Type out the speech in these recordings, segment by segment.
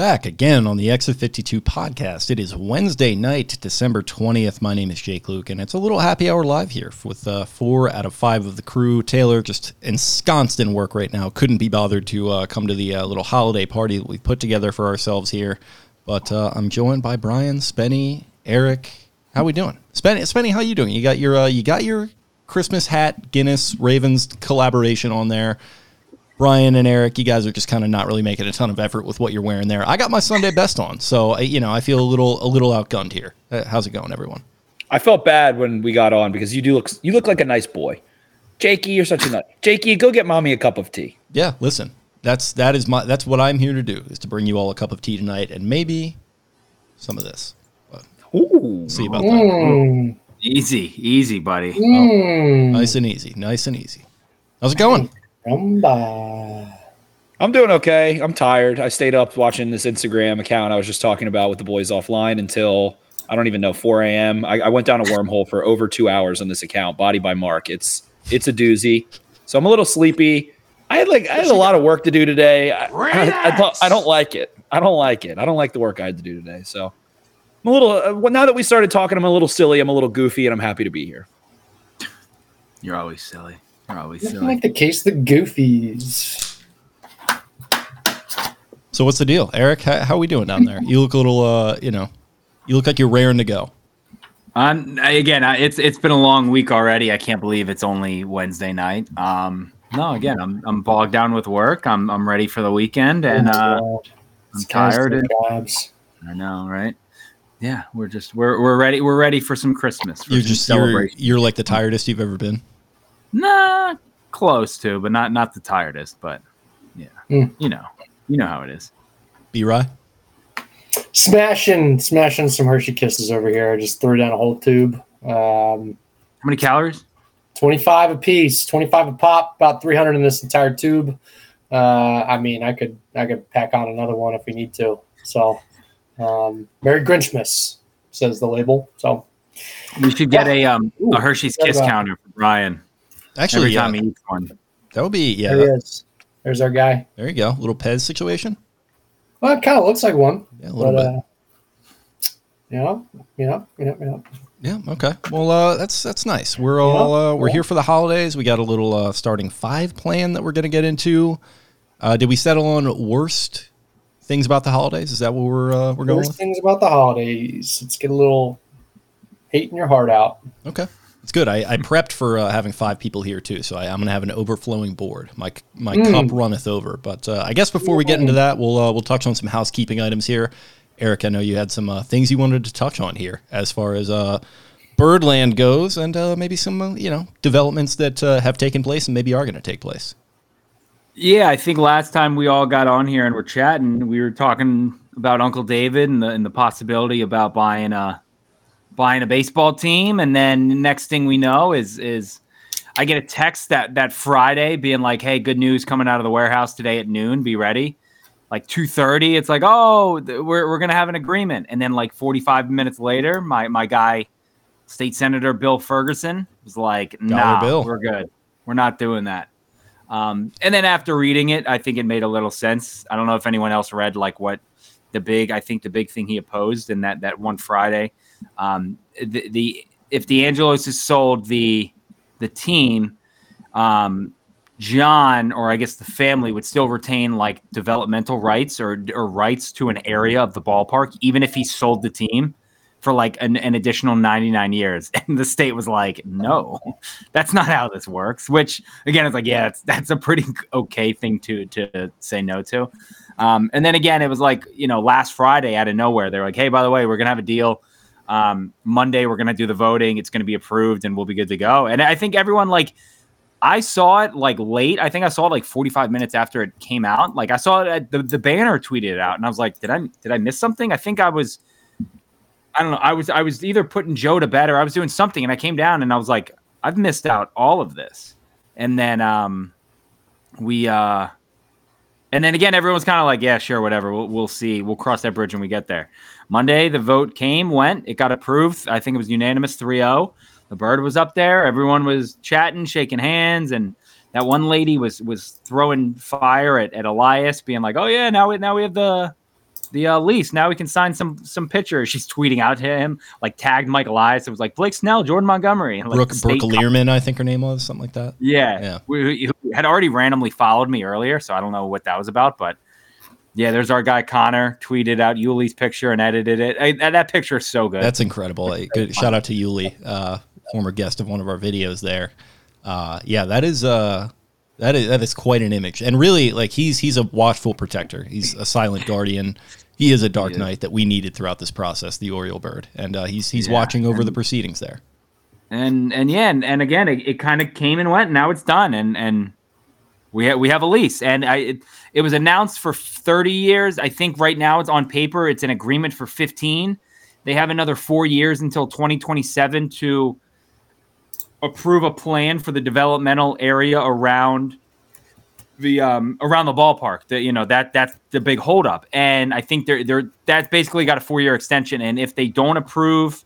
Back again on the Exit 52 podcast. It is Wednesday night, December 20th. My name is Jake Louque, and it's a little happy hour live here with uh, four out of five of the crew. Taylor just ensconced in work right now. Couldn't be bothered to uh, come to the uh, little holiday party that we put together for ourselves here. But uh, I'm joined by Brian, Spenny, Eric. How are we doing? Spenny, Spenny how you doing? You got your uh, you got your Christmas hat Guinness Ravens collaboration on there. Brian and Eric, you guys are just kind of not really making a ton of effort with what you're wearing there. I got my Sunday best on, so I, you know I feel a little a little outgunned here. Uh, how's it going, everyone? I felt bad when we got on because you do look you look like a nice boy. Jakey, you're such a nut. Jakey, go get mommy a cup of tea. Yeah, listen, that's that is my that's what I'm here to do is to bring you all a cup of tea tonight and maybe some of this. But Ooh, see about that. Mm, Easy, easy, buddy. mm, Nice and easy, nice and easy. How's it going? Rumba. I'm doing okay. I'm tired. I stayed up watching this Instagram account I was just talking about with the boys offline until I don't even know 4 a.m. I, I went down a wormhole for over two hours on this account. Body by Mark. It's it's a doozy. So I'm a little sleepy. I had like I had a lot of work to do today. I, I, I, don't, I don't like it. I don't like it. I don't like the work I had to do today. So I'm a little. Uh, well, now that we started talking, I'm a little silly. I'm a little goofy, and I'm happy to be here. You're always silly. You're Looking silly. like the case of the Goofies. So what's the deal, Eric? How, how we doing down there? You look a little, uh, you know, you look like you're raring to go. Um, again, I- it's it's been a long week already. I can't believe it's only Wednesday night. Um, no, again, I'm I'm bogged down with work. I'm I'm ready for the weekend, and uh, I'm these tired. do And, jobs. I know, right? Yeah, we're just we're we're ready. We're ready for some Christmas. For You're some just you're, you're like the tiredest you've ever been. Nah, close to, but not not the tiredest. But yeah, Mm. you know, you know how it is. B Rye. Smashing, smashing some Hershey Kisses over here. I just threw down a whole tube. Um, How many calories? 25 a piece, 25 a pop, about 300 in this entire tube. Uh, I mean, I could I could pack on another one if we need to. So, um, Merry Grinchmas says the label. So, We should get a um a Hershey's what Kiss counter for Brian Actually, every yeah, time he eats one. that would be yeah. there he is. There's our guy. There you go, little Pez situation. Well, it kind of looks like one, Yeah, a little but bit. uh, you know, you know, you know, you know. Yeah. Okay. Well, uh, that's that's nice. We're all uh, we're yeah. here for the holidays. We got a little uh, starting five plan that we're going to get into. Uh, did we settle on worst things about the holidays? Is that what we're uh, we're going Worst with? things about the holidays. Let's get a little hate in your heart out. Okay. It's good. I, I prepped for uh, having five people here too, so I, I'm going to have an overflowing board. My my Mm. cup runneth over. But uh, I guess before we get into that, we'll uh, we'll touch on some housekeeping items here. Eric, I know you had some uh, things you wanted to touch on here as far as uh, Birdland goes, and uh, maybe some uh, you know developments that uh, have taken place and maybe are going to take place. Yeah, I think last time we all got on here and we're chatting, we were talking about Uncle David and the and the possibility about buying a buying a baseball team, and then next thing we know is is I get a text that that Friday being like, "Hey, good news coming out of the warehouse today at noon. Be ready." Like two thirty, it's like, "Oh, th- we're we're gonna have an agreement," and then like forty five minutes later, my my guy, State Senator Bill Ferguson, was like, "Nah, Bill. we're good. We're not doing that." Um, and then after reading it, I think it made a little sense. I don't know if anyone else read like what the big. I think the big thing he opposed in that that one Friday, um, the, the if the Angelos has sold the the team, um, John or I guess the family would still retain like developmental rights or or rights to an area of the ballpark, even if he sold the team for like an, an additional 99 years. And the state was like, no, that's not how this works. Which again, it's like, yeah, that's, that's a pretty okay thing to, to say no to. Um, and then again, it was like, you know, last Friday out of nowhere, they're like, hey, by the way, we're to have a deal. Um, Monday, we're going to do the voting. It's going to be approved and we'll be good to go. And I think everyone like, I saw it like late. I think I saw it like 45 minutes after it came out. Like I saw it at the, the banner tweeted it out and I was like, did I, did I miss something? I think I was, I don't know. I was I was either putting Joe to bed or I was doing something, and I came down and I was like, I've missed out all of this. And then um, we uh, and then again, everyone's kind of like, yeah, sure, whatever. We'll we'll see. We'll cross that bridge when we get there. Monday, the vote came, went, it got approved. I think it was unanimous 3-0. The bird was up there. Everyone was chatting, shaking hands, and that one lady was was throwing fire at, at Elias, being like, "Oh yeah, now we now we have the the uh, lease. Now we can sign some some pitchers. She's tweeting out to him, like tagged Mike Elias. It was like Blake Snell, Jordan Montgomery, and like Brooke, Brooke Lierman, I think her name was something like that. Yeah, Yeah. We, who had already randomly followed me earlier, so I don't know what that was about, but yeah, there's our guy Connor tweeted out Yuli's picture and edited it. I, that, picture is so good. That's incredible. Good, shout out to Yuli, uh, former guest of one of our videos there. Uh, yeah, that is uh, that is that is quite an image, and really, like he's he's a watchful protector. He's a silent guardian. He is a dark knight that we needed throughout this process, the Oriole bird, and uh, he's he's Yeah, watching over and- the proceedings there. and and yeah, and, and again, it, it kind of came and went. And now it's done, and and we ha- we have a lease, and I it, it was announced for 30 years. I think right now it's on paper. It's an agreement for 15. They have another four years until 2027 to approve a plan for the developmental area around the um around the ballpark. That you know that that's the big holdup, and I think they're they're that's basically got a four year extension. And if they don't approve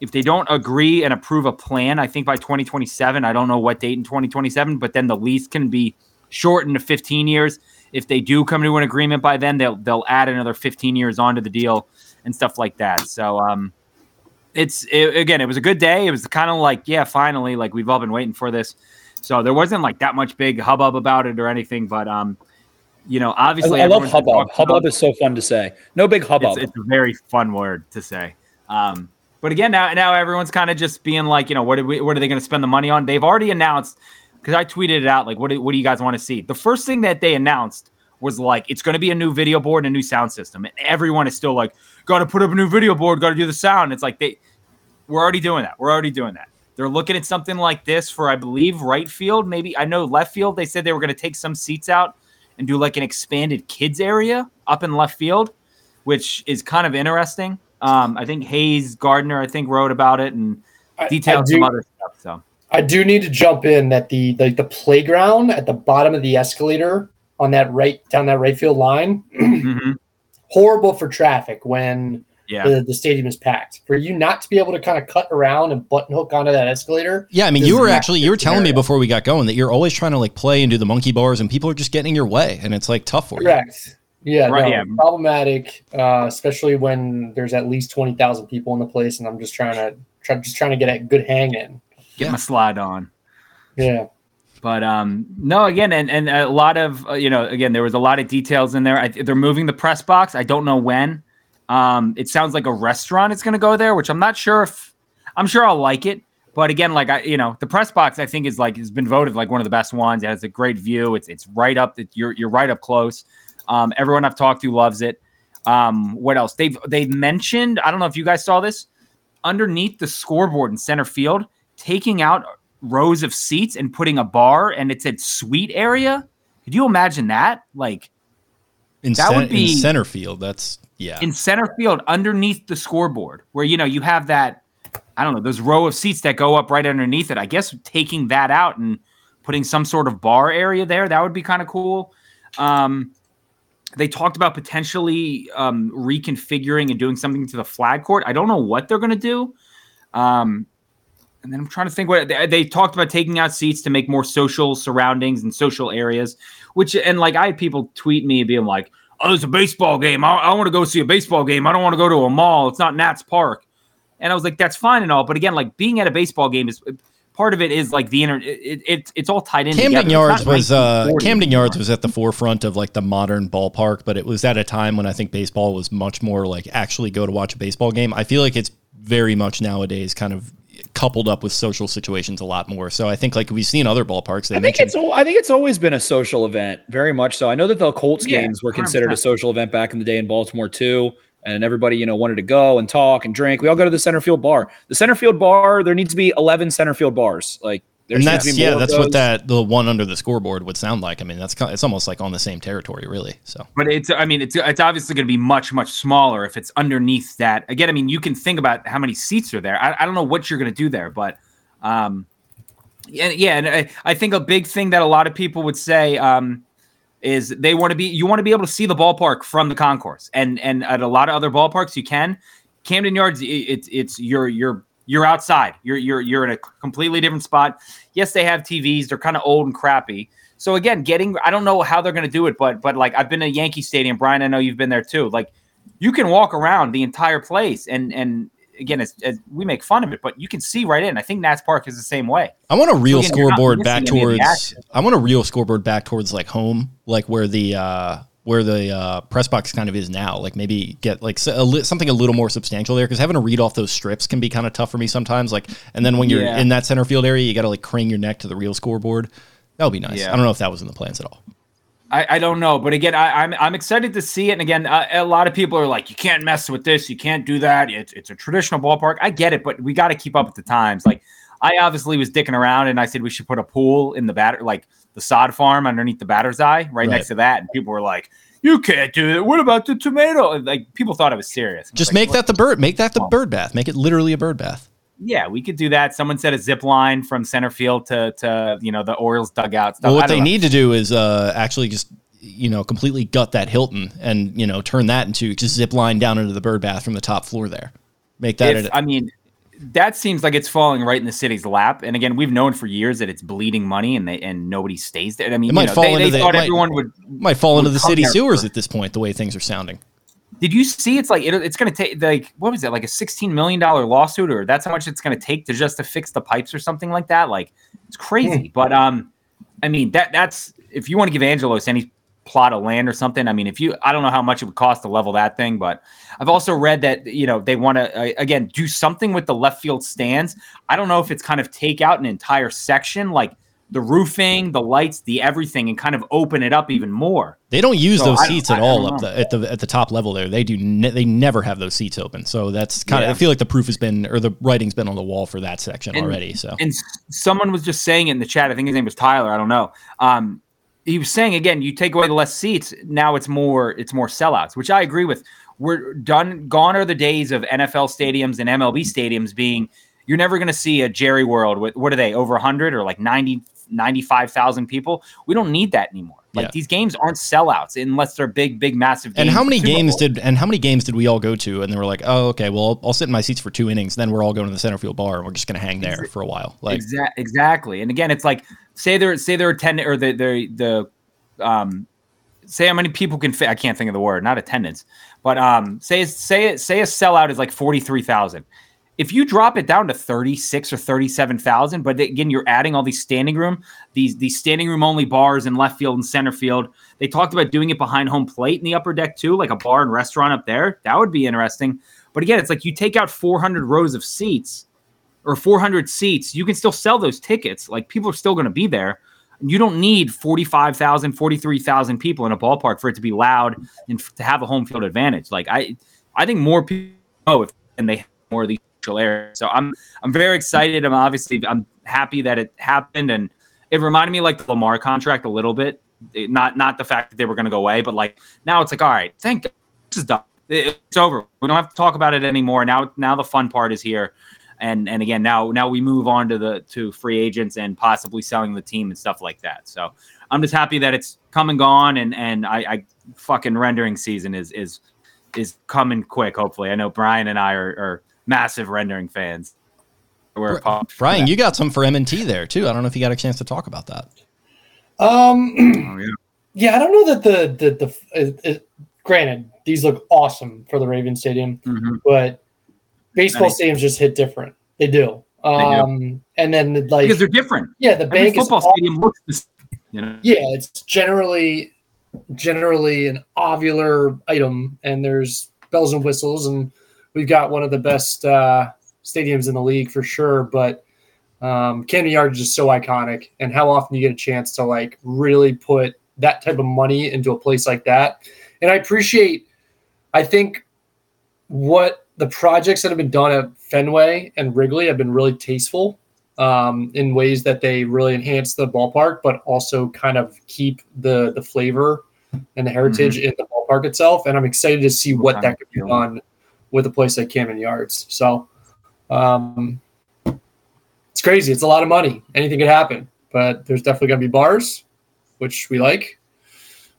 if they don't agree and approve a plan, I think by 2027, I don't know what date in 2027, but then the lease can be shortened to 15 years. If they do come to an agreement by then, they'll they'll add another 15 years onto the deal and stuff like that. So um it's it, again, it was a good day. It was kind of like, yeah, finally, like we've all been waiting for this. So there wasn't like that much big hubbub about it or anything, but um you know, obviously I love hubbub. Hubbub is so fun to say. No big hubbub. it's, it's a very fun word to say. Um, but again, now now everyone's kind of just being like, you know, what are we, what are they going to spend the money on? They've already announced because I tweeted it out like, what do, what do you guys want to see? The first thing that they announced was like, it's going to be a new video board and a new sound system, and everyone is still like, got to put up a new video board, got to do the sound. It's like they, we're already doing that. We're already doing that. They're looking at something like this for, I believe, right field. Maybe I know left field. They said they were going to take some seats out and do like an expanded kids area up in left field, which is kind of interesting. Um, I think Hayes Gardner, I think, wrote about it and I- I detailed do- some other stuff. So I do need to jump in that the, the the playground at the bottom of the escalator on that right down that right field line mhm. horrible for traffic when yeah, the, the stadium is packed. For you not to be able to kind of cut around and button hook onto that escalator, Yeah, I mean, you were actually you were the telling me before we got going that you're always trying to like play and do the monkey bars, and people are just getting in your way, and it's like tough for you. correct. Yeah, Right, no, yeah. problematic, uh, especially when there's at least twenty thousand people in the place, and I'm just trying to try, just trying to get a good hang in. Get yeah. my slide on. Yeah, But um, no, again, and, and a lot of uh, you know, again, there was a lot of details in there. I, they're moving the press box. I don't know when. Um, it sounds like a restaurant is going to go there, which I'm not sure if I'm sure I'll like it. But again, like I, you know, the press box I think is like has been voted like one of the best ones. It has a great view. It's it's right up that you're you're right up close. Um, everyone I've talked to loves it. Um, what else? They've they've mentioned. I don't know if you guys saw this underneath the scoreboard in center field, taking out rows of seats and putting a bar, and it said suite area. Could you imagine that? Like In, That cen- would be- in center field. That's yeah. in center field underneath the scoreboard, where you know you have that. I don't know those row of seats that go up right underneath it. I guess taking that out and putting some sort of bar area there that would be kind of cool. Um, they talked about potentially um, reconfiguring and doing something to the flag court. I don't know what they're going to do. Um, and then I'm trying to think what they, they talked about taking out seats to make more social surroundings and social areas. Which and like I had people tweet me being like, "Oh, there's a baseball game. I, I want to go see a baseball game. I don't want to go to a mall. It's not Nats Park." And I was like, "That's fine and all, but again, like being at a baseball game is part of it. Is like the inter. It, it, it's all tied in. Camden. Yards was uh, Camden Yards anymore. was at the forefront of like the modern ballpark, but it was at a time when I think baseball was much more like actually go to watch a baseball game. I feel like it's very much nowadays kind of coupled up with social situations a lot more. So I think like we've seen other ballparks. They I think mentioned it's I think it's always been a social event, very much so. I know that the Colts Yeah, games were considered a 100%. social event back in the day in Baltimore too, and everybody you know wanted to go and talk and drink. We all go to the center field bar. The center field bar, there needs to be eleven center field bars. Like there and that's be yeah, more of that's what that the one under the scoreboard would sound like. I mean, that's it's almost like on the same territory, really. So But it's, I mean, it's it's obviously going to be much much smaller if it's underneath that. Again, I mean, you can think about how many seats are there. I, I don't know what you're going to do there, but um, yeah, yeah, and I, I think a big thing that a lot of people would say um, is they want to be you want to be able to see the ballpark from the concourse, and and at a lot of other ballparks you can. Camden Yards, i- it's it's you're you're you're outside. You're you're you're in a completely different spot. Yes, they have TVs. They're kind of old and crappy. So again, getting I don't know how they're going to do it, but but like I've been to Yankee Stadium, Brian. I know you've been there too. Like you can walk around the entire place and and again, as, as we make fun of it, but you can see right in. I think Nats Park is the same way. I want a real again, scoreboard back missing any of the towards. I want a real scoreboard back towards like home, like where the uh, where the uh, press box kind of is now. Like maybe get like a li- something a little more substantial there because having to read off those strips can be kind of tough for me sometimes. Like, and then when you're Yeah. in that center field area, you got to like crane your neck to the real scoreboard. That would be nice. Yeah. I don't know if that was in the plans at all. I, I don't know, but again, I, I'm I'm excited to see it. And again, uh, a lot of people are like, you can't mess with this, you can't do that. It's it's a traditional ballpark. I get it, but we got to keep up with the times. Like, I obviously was dicking around, and I said we should put a pool in the batter, like the sod farm underneath the batter's eye, right, Right. next to that. And people were like, you can't do it. What about the tomato? Like people thought I was serious. Was Just like, make that the bird. Make that the bird bath. Make it literally a bird bath. Yeah, we could do that. Someone said a zip line from center field to to you know the Orioles dugout. Stuff. Well, what they know. need to do is uh, actually just you know completely gut that Hilton and you know turn that into just zip line down into the bird bath from the top floor there. Make that. If- a- I mean, that seems like it's falling right in the city's lap. And again, we've known for years that it's bleeding money, and they and nobody stays there. I mean, It might you know, fall they, into they the- thought might- everyone would. might fall into the city sewers for- at this point. The way things are sounding. Did you see? It's like it, it's going to take like what was it like a sixteen million dollar lawsuit, or that's how much it's going to take to just to fix the pipes or something like that. Like it's crazy. But um, I mean that that's if you want to give Angelos any plot of land or something. I mean, if you, I don't know how much it would cost to level that thing, but I've also read that you know they want to uh, again do something with the left field stands. I don't know if it's kind of take out an entire section, like the roofing, the lights, the everything, and kind of open it up even more. They don't use So those seats at all up the, at the at the top level there. They do. Ne- they never have those seats open. So that's kind of. I feel like the proof has been or the writing's been on the wall for that section And- already. So And someone was just saying it in the chat. I think his name was Tyler. I don't know. Um, he was saying again, you take away the less seats, now it's more it's more sellouts, which I agree with. We're done. Gone are the days of NFL stadiums and MLB stadiums being. You're never going to see a Jerry World with what are they over 100 or like 90 95,000 people. We don't need that anymore. Like Yeah. these games aren't sellouts unless they're big, big, massive. and how many games Bowl. did and how many games did we all go to and they were like, oh okay, well I'll, I'll sit in my seats for two innings. Then we're all going to the center field bar and we're just going to hang there for a while. Like Exa- exactly. And again, it's like say they're say they're attendant or the the the um say how many people can fit. I can't think of the word, not attendance, but um say say say a sellout is like forty three thousand. If you drop it down to thirty six or thirty seven thousand, but again you're adding all these standing room, these these standing room only bars in left field and center field. They talked about doing it behind home plate in the upper deck too, like a bar and restaurant up there. That would be interesting. But again, it's like you take out four hundred rows of seats or 400 seats, you can still sell those tickets. Like people are still going to be there. You don't need 45,000, 43,000 people in a ballpark for it to be loud and to have a home field advantage. Like I, I think more people know if and they have more of these areas. So I'm, I'm very excited. I'm obviously, I'm happy that it happened. And it reminded me like the Lamar contract a little bit. It- not, not the fact that they were going to go away, but like now it's like, all right, thank God this is done. It- It's over. We don't have to talk about it anymore. Now, now the fun part is here and and again now now we move on to the to free agents and possibly selling the team and stuff like that so i'm just happy that it's come and gone and and i, I fucking rendering season is is is coming quick hopefully i know brian and i are, are massive rendering fans we're Bri- Brian, you got some for M&T there too. I don't know if you got a chance to talk about that. Um, oh, yeah. yeah, I don't know that the the the. It, it, granted, these look awesome for the Raven Stadium, Mhm. but baseball stadiums just hit different. They do. do. Um, and then like because they're different yeah, the every bank football stadium looks the same, you know yeah, it's generally generally an ovular item, and there's bells and whistles, and we've got one of the best uh, stadiums in the league for sure. But um, Camden Yards is just so iconic, and how often you get a chance to like really put that type of money into a place like that. And I appreciate, I think, what the projects that have been done at Fenway and Wrigley have been really tasteful um, in ways that they really enhance the ballpark, but also kind of keep the the flavor and the heritage in the ballpark itself. And I'm excited to see what kind that could be done with a place like Camden Yards. So um, it's crazy. It's a lot of money. Anything could happen, but there's definitely going to be bars, which we like.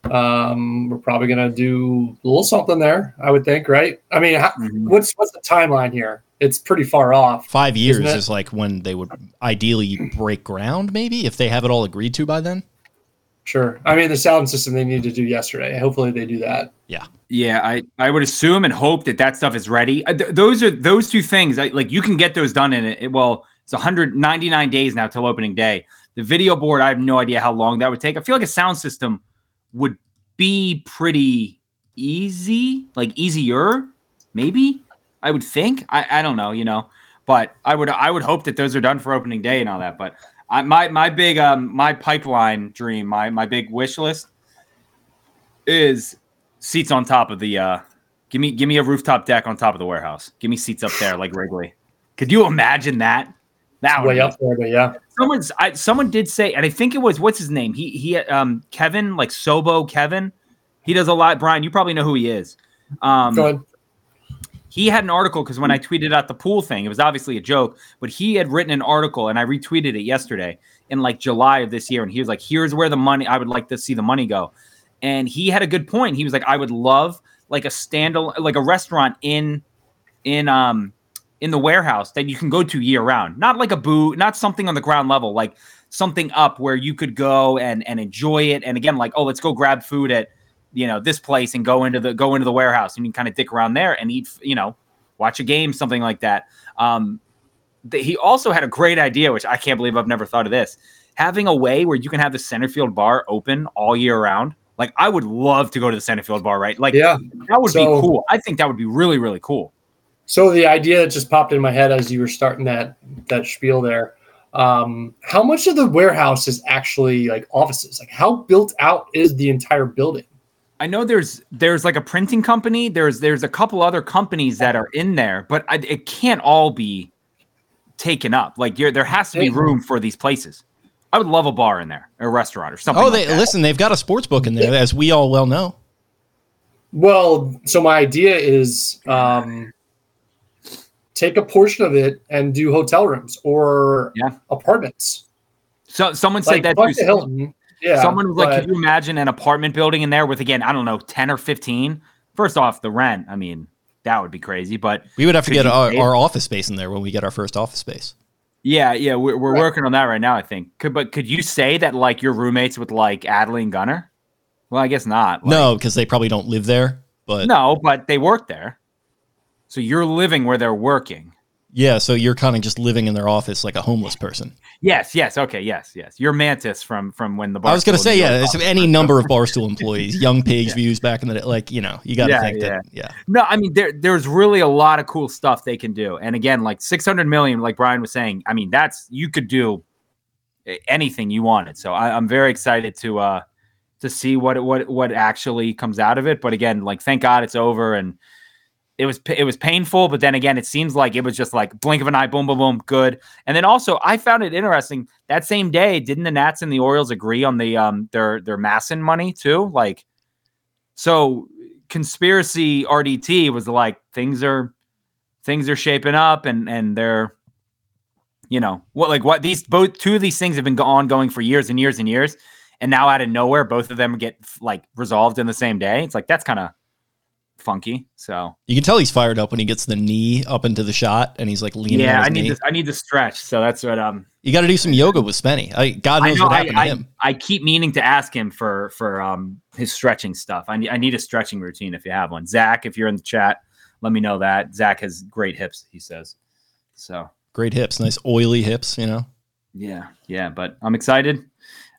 Um, we're probably going to do a little something there, I would think, right? I mean, how, Mhm. what's what's the timeline here? It's pretty far off. Five years Isn't it? is like when they would ideally break ground, maybe if they have it all agreed to by then. Sure. I mean, the sound system they need to do yesterday. Hopefully, they do that. Yeah. Yeah, I, I would assume and hope that that stuff is ready. Uh, th- those are those two things. I, like you can get those done in it. Well, it's 199 days now till opening day. The video board, I have no idea how long that would take. I feel like a sound system would be pretty easy, like easier, maybe. I would think. I, I don't know, you know, but I would I would hope that those are done for opening day and all that. But I, my my big um my pipeline dream, my my big wish list is seats on top of the uh give me give me a rooftop deck on top of the warehouse. Give me seats up there like Wrigley. Could you imagine that? That Way up there, but yeah. someone's I, someone did say, and I think it was what's his name? He he um Kevin like Sobo Kevin. He does a lot. Brian, you probably know who he is. Um, he had an article because when I tweeted out the pool thing, it was obviously a joke, but he had written an article and I retweeted it yesterday in like July of this year. And he was like, here's where the money, I would like to see the money go. And he had a good point. He was like, I would love like a standalone, like a restaurant in, in, um, in the warehouse that you can go to year round, not like a boo, not something on the ground level, like something up where you could go and, and enjoy it. And again, like, oh, let's go grab food at, you know this place and go into the go into the warehouse. And you can kind of dick around there and eat you know watch a game something like that. Um th- he also had a great idea which i can't believe i've never thought of this. Having a way where you can have the center field bar open all year round. Like i would love to go to the center field bar right? Like Yeah. that would So- be cool. I think that would be really really cool So the idea that just popped in my head as you were starting that that spiel there. Um, how much of the warehouse is actually like offices? Like how built out is the entire building? I know there's there's like a printing company. There's there's a couple other companies that are in there, but I, it can't all be taken up. Like you're, there has to be room for these places. I would love a bar in there, a restaurant or something. Oh, like they that. listen. They've got a sports book in there, as we all well know. Well, so my idea is um, take a portion of it and do hotel rooms or Yeah. apartments. So someone said Like that fuck too. the Hilton. Yeah. Someone was like, but- "Could you imagine an apartment building in there with again, I don't know, ten or 15? First off, the rent. I mean, that would be crazy. But We would have to get our, our office space in there when we get our first office space. yeah, yeah, we're, we're Right. working on that right now. I think. Could but could you say that like your roommates with like Adeline Gunnar? Well, I guess not. Like, no, because they probably don't live there. But No, but they work there. So you're living where they're working. yeah, so you're kind of just living in their office like a homeless person. Yes, yes, okay, yes, yes. You're Mantis from from when the bar. I was going to say, yeah, it's any number of Barstool employees, young page views back in the day. Like, you know, you got to Yeah, think that, yeah. No, I mean there there's really a lot of cool stuff they can do. And again, like 600 million, like Brian was saying, I mean that's you could do anything you wanted. So I, I'm very excited to uh to see what what what actually comes out of it. But again, like thank God it's over and it was it was painful, but then again, it seems like it was just like blink of an eye, boom, boom, boom, good. And then also, I found it interesting that same day. Didn't the Nats and the Orioles agree on the um their their MASN money too? Like, so conspiracy Arditti was like things are things are shaping up, and and they're you know what like what these both two of these things have been go- ongoing for years and years and years, and now out of nowhere, both of them get like resolved in the same day. It's like that's kind of funky. So You can tell he's fired up when he gets the knee up into the shot and he's like leaning yeah, I need knee. to I need to stretch. So that's what um You got to do some yoga with Spenny. I, God I knows know what happened I, to him. I keep meaning to ask him for for um his stretching stuff. I need I need a stretching routine if you have one. Zach, if you're in the chat, let me know that. Zach has great hips, he says. So Great hips, nice oily hips, you know. yeah, yeah, but I'm excited.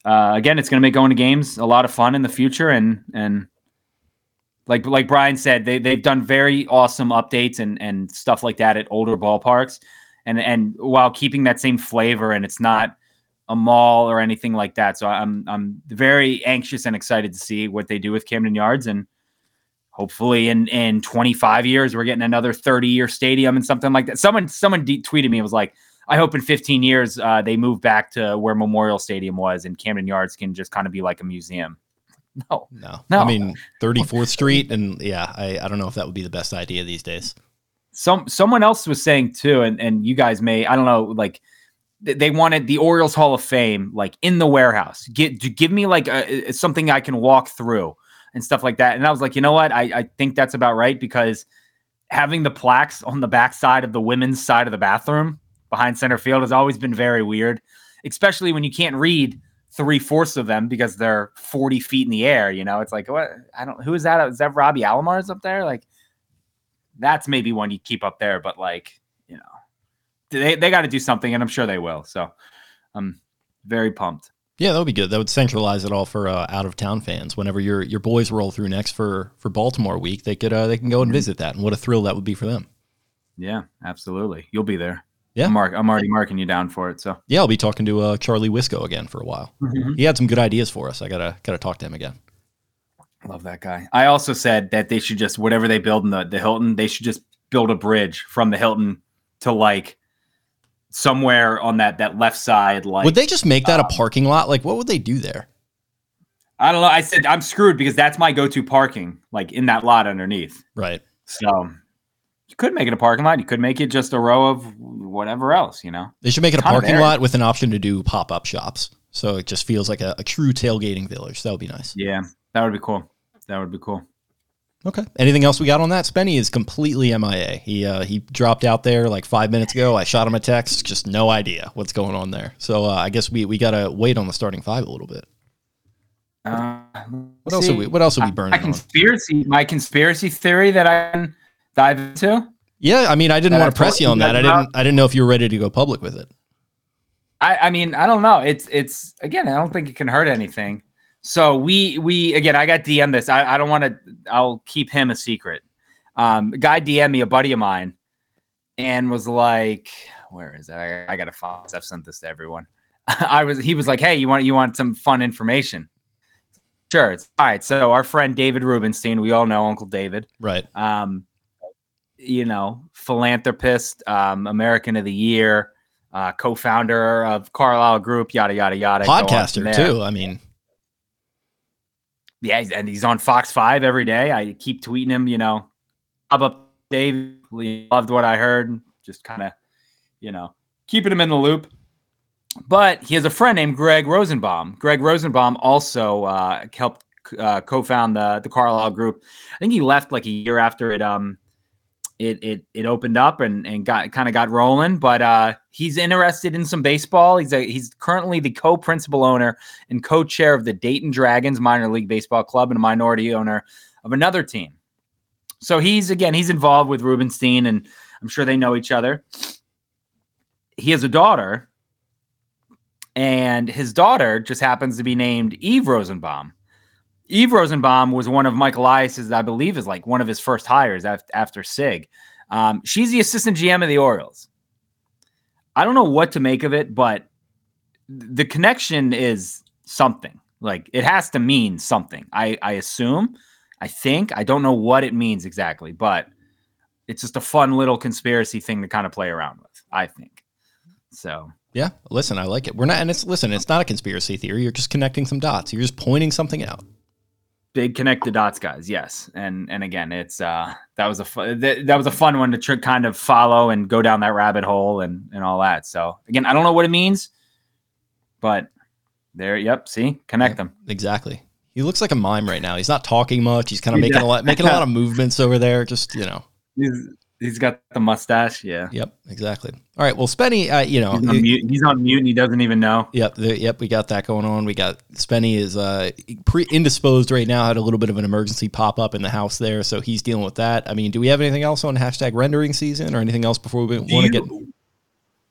Uh, again, it's going to make going to games a lot of fun in the future, and and like like Brian said, they they've done very awesome updates and and stuff like that at older ballparks, and and while keeping that same flavor, and it's not a mall or anything like that. So I'm I'm very anxious and excited to see what they do with Camden Yards, and hopefully in in 25 years we're getting another 30 year stadium and something like that. Someone someone de- tweeted me and was like. I hope in 15 years uh, they move back to where Memorial Stadium was, and Camden Yards can just kind of be like a museum. No, No. No. I mean, 34th Street. And yeah, I, I don't know if that would be the best idea these days. some someone else was saying too, and and you guys may I don't know like th- they wanted the Orioles Hall of Fame like in the warehouse. Get give me like a, something I can walk through and stuff like that. And I was like, you know what? I I think that's about right because having the plaques on the back side of the women's side of the bathroom behind center field has always been very weird, especially when you can't read three fourths of them because they're 40 feet in the air. You know, it's like, what? I don't, who is that? Is that Robbie Alomar's up there? Like, that's maybe one you keep up there, but like, you know, they, they got to do something and I'm sure they will. So I'm very pumped. Yeah, that would be good. That would centralize it all for uh, out of town fans. Whenever your your boys roll through next for for Baltimore week, they could uh, they can go and Mhm. visit that, and what a thrill that would be for them. Yeah, absolutely. You'll be there. Yeah. I'm, mark, I'm already marking you down for it. So Yeah, I'll be talking to uh, Charlie Wisco again for a while. He had some good ideas for us. I gotta gotta talk to him again. Love that guy. I also said that they should just whatever they build in the, the Hilton, they should just build a bridge from the Hilton to like somewhere on that that left side. Like would they just make that a um, parking lot? Like, what would they do there? I don't know. I said I'm screwed because that's my go-to parking, like in that lot underneath. Right. So you could make it a parking lot. You could make it just a row of whatever else, you know. They should make it a parking there. lot with an option to do pop up shops, so it just feels like a, a true tailgating village. That would be nice. Yeah, that would be cool. That would be cool. Okay. Anything else we got on that? Spenny is completely MIA. He uh, he dropped out there like five minutes ago. I shot him a text, just no idea what's going on there. So uh, I guess we, we gotta wait on the starting five a little bit. Uh, What else are we What else are we my burning on? conspiracy, my conspiracy theory that I dive into. Yeah, I mean, I didn't that want to press you on that. I didn't I didn't know if you were ready to go public with it. I, I mean, I don't know. It's it's again, I don't think it can hurt anything. So we we again, I got DM this. I, I don't want to. I'll keep him a secret. Um, a guy DM me a buddy of mine, and was like, "Where is that? I, I gotta find. I've sent this to everyone." I was. He was like, "Hey, you want you want some fun information?" Sure. It's, all right. So our friend David Rubenstein, we all know Uncle David. Right. Um, you know, philanthropist, um, American of the Year, uh, co-founder of Carlyle Group, yada yada yada. go on from Podcaster too. I mean, Yeah, and he's on Fox Five every day. I keep tweeting him. You know, up up Dave. Loved what I heard. Just kind of, you know, keeping him in the loop. But he has a friend named Greg Rosenbaum. Greg Rosenbaum also uh, helped uh, co-found the the Carlyle Group. I think he left like a year after it um it it it opened up and and got kind of got rolling. But uh, he's interested in some baseball. He's a he's currently the co-principal owner and co-chair of the Dayton Dragons minor league baseball club and a minority owner of another team. So he's again he's involved with Rubenstein and I'm sure they know each other. He has a daughter and his daughter just happens to be named Eve Rosenbaum. Eve Rosenbaum was one of Mike Elias's, I believe, is like one of his first hires after, after Sig. Um, she's the assistant GM of the Orioles. I don't know what to make of it, but the connection is something. Like it has to mean something. I, I assume, I think, I don't know what it means exactly, but it's just a fun little conspiracy thing to kind of play around with. I think so. yeah. Listen, I like it. We're not, and it's listen. It's not a conspiracy theory. You're just connecting some dots. You're just pointing something out. Big connect the dots guys yes and and again it's uh that was a that, that was a fun one to tr- kind of follow and go down that rabbit hole and and all that so again i don't know what it means but there yep see connect them Exactly. He looks like a mime right now. He's not talking much. He's kind of making a lot, making a lot of movements over there. Just you know. he's, he's got the mustache yeah Yep. Exactly. All right. Well, Spenny, uh, you know, he's on, mute. he's on mute and he doesn't even know Yep, the, yep, we got that going on. We got Spenny is uh pre indisposed right now. Had a little bit of an emergency pop up in the house there, so he's dealing with that. I mean, do we have anything else on hashtag rendering season or anything else before we want to get?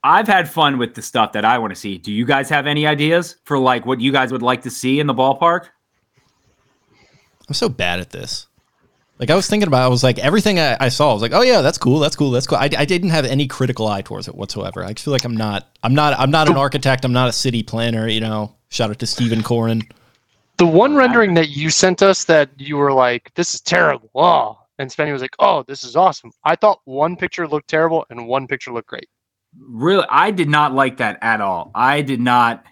I've had fun with the stuff that I want to see. Do you guys have any ideas for like what you guys would like to see in the ballpark? I'm so bad at this. Like I was thinking about, I was like everything I, I saw. I was like, oh yeah, that's cool, that's cool, that's cool. I, I didn't have any critical eye towards it whatsoever. I just feel like I'm not, I'm not, I'm not an architect. I'm not a city planner. You know, shout out to Stephen Corin. The one rendering that you sent us that you were like, "This is terrible," oh, and Spenny was like, "Oh, this is awesome." I thought one picture looked terrible and one picture looked great. Really, I did not like that at all. I did not.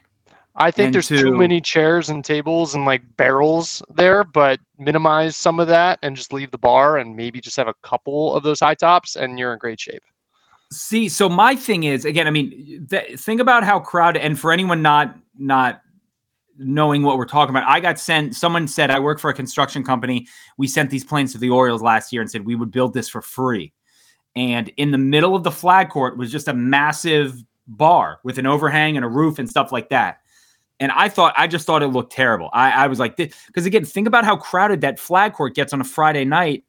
I think And there's to- too many chairs and tables and like barrels there, but minimize some of that and just leave the bar and maybe just have a couple of those high tops and you're in great shape. See, so my thing is again. I mean, th- think about how crowded. And for anyone not not knowing what we're talking about, I got sent. Someone said I work for a construction company. We sent these planes to the Orioles last year and said we would build this for free. And in the middle of the flag court was just a massive bar with an overhang and a roof and stuff like that. And I thought, I just thought it looked terrible. I, I was like, because again, think about how crowded that flag court gets on a Friday night.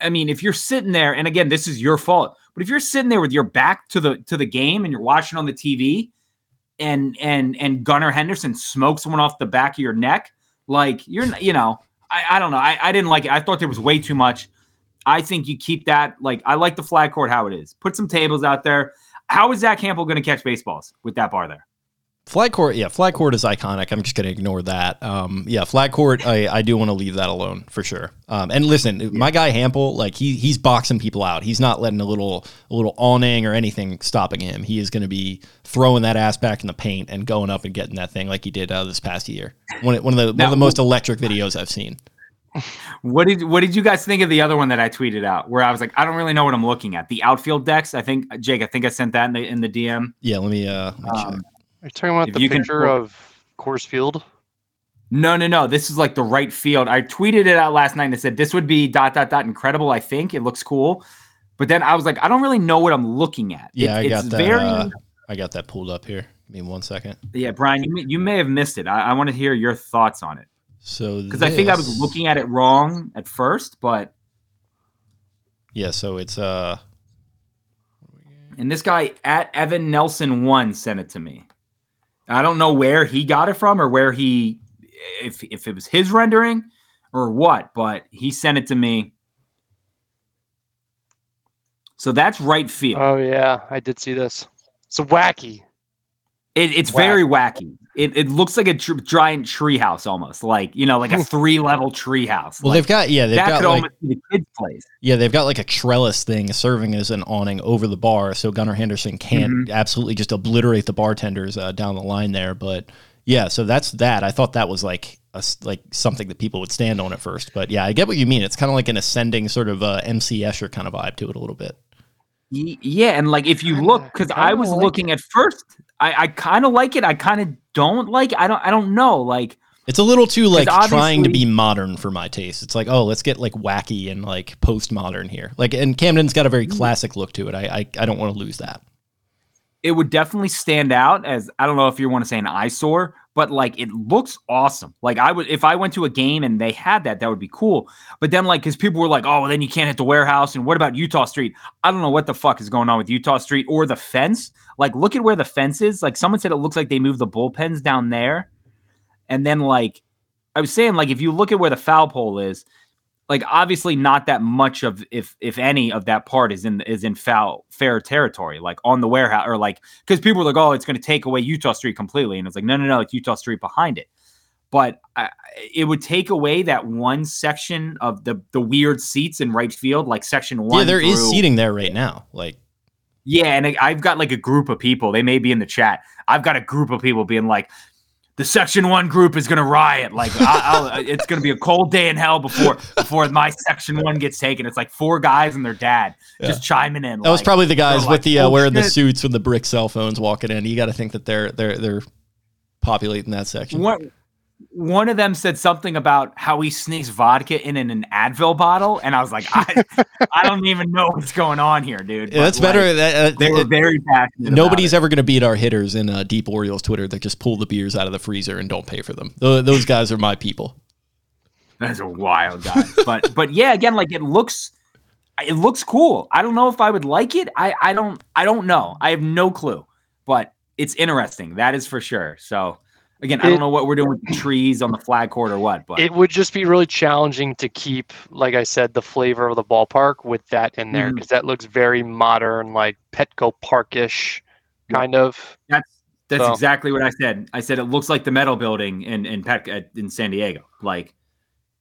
I mean, if you're sitting there, and again, this is your fault, but if you're sitting there with your back to the to the game and you're watching on the TV, and and and Gunnar Henderson smokes one off the back of your neck, like you're, you know, I, I don't know, I, I didn't like it. I thought there was way too much. I think you keep that. Like I like the flag court how it is. Put some tables out there. How is Zack Hample going to catch baseballs with that bar there? Flag court, yeah, flag court is iconic. I'm just going to ignore that. Um, yeah, flag court, I, I do want to leave that alone for sure. Um, and listen, yeah. my guy Hample, like he he's boxing people out. He's not letting a little a little awning or anything stopping him. He is going to be throwing that ass back in the paint and going up and getting that thing like he did uh, this past year. One, one of the now, one of the most electric videos I've seen. What did what did you guys think of the other one that I tweeted out where I was like, I don't really know what I'm looking at. The outfield decks. I think Jake, I think I sent that in the in the DM. Yeah, let me uh let me um, are you talking about if the picture can... of Coors Field? No, no, no. This is like the right field. I tweeted it out last night and I said this would be dot dot dot incredible. I think it looks cool, but then I was like, I don't really know what I'm looking at. Yeah, it, I got that. Very... Uh, I got that pulled up here. Give me one second. Yeah, Brian, you may, you may have missed it. I, I want to hear your thoughts on it. So because I think I was looking at it wrong at first, but yeah. So it's uh, and this guy at Evan Nelson one sent it to me. I don't know where he got it from or where he, if if it was his rendering or what, but he sent it to me. So that's right field. Oh yeah, I did see this. It's wacky. It, it's very wacky. It, it looks like a tr- giant treehouse almost, like you know, like a three level treehouse. Well, like, they've got yeah, they've that got could like, almost be the kids' place. Yeah, they've got like a trellis thing serving as an awning over the bar, so Gunnar Henderson can't mm-hmm. absolutely just obliterate the bartenders uh, down the line there. But yeah, so that's that. I thought that was like a, like something that people would stand on at first, but yeah, I get what you mean. It's kind of like an ascending sort of uh, MC Escher kind of vibe to it a little bit. Yeah, and like if you look, because I was like looking it. at first, I, I kind of like it. I kind of don't like. It. I don't. I don't know. Like it's a little too like trying to be modern for my taste. It's like, oh, let's get like wacky and like postmodern here. Like, and Camden's got a very mm. classic look to it. I I, I don't want to lose that. It would definitely stand out as I don't know if you want to say an eyesore, but like it looks awesome. Like I would if I went to a game and they had that, that would be cool. But then like because people were like, oh, well, then you can't hit the warehouse. And what about Eutaw Street? I don't know what the fuck is going on with Eutaw Street or the fence. Like look at where the fence is. Like someone said it looks like they moved the bullpens down there. And then like I was saying, like if you look at where the foul pole is, like obviously not that much of if if any of that part is in is in foul fair territory like on the warehouse or like because people are like oh it's going to take away Eutaw Street completely and it's like no no no it's Eutaw Street behind it. But I, it would take away that one section of the the weird seats in right field like section one yeah there through, is seating there right now like yeah and I've got like a group of people they may be in the chat I've got a group of people being like the section one group is going to riot. Like I'll, it's going to be a cold day in hell before before my section one gets taken. It's like four guys and their dad yeah. just chiming in. That like, was probably the guys with like, the uh, oh, wearing shit. the suits with the brick cell phones walking in. You got to think that they're they're they're populating that section. What one of them said something about how he sneaks vodka in, in an Advil bottle, and I was like, I, I don't even know what's going on here, dude. Yeah, that's like, better. That, uh, they were very passionate. Nobody's ever going to beat our hitters in uh, Deep Orioles Twitter that just pull the beers out of the freezer and don't pay for them. Those guys are my people. That's a wild guy, but but yeah, again, like it looks, it looks cool. I don't know if I would like it. I I don't I don't know. I have no clue, but it's interesting. That is for sure. So Again, I don't know what we're doing with the trees on the flag court or what, but it would just be really challenging to keep, like I said, the flavor of the ballpark with that in there because mm-hmm. that looks very modern, like Petco Parkish kind of. That's that's so. exactly what I said. I said it looks like the metal building in in Pet in San Diego. Like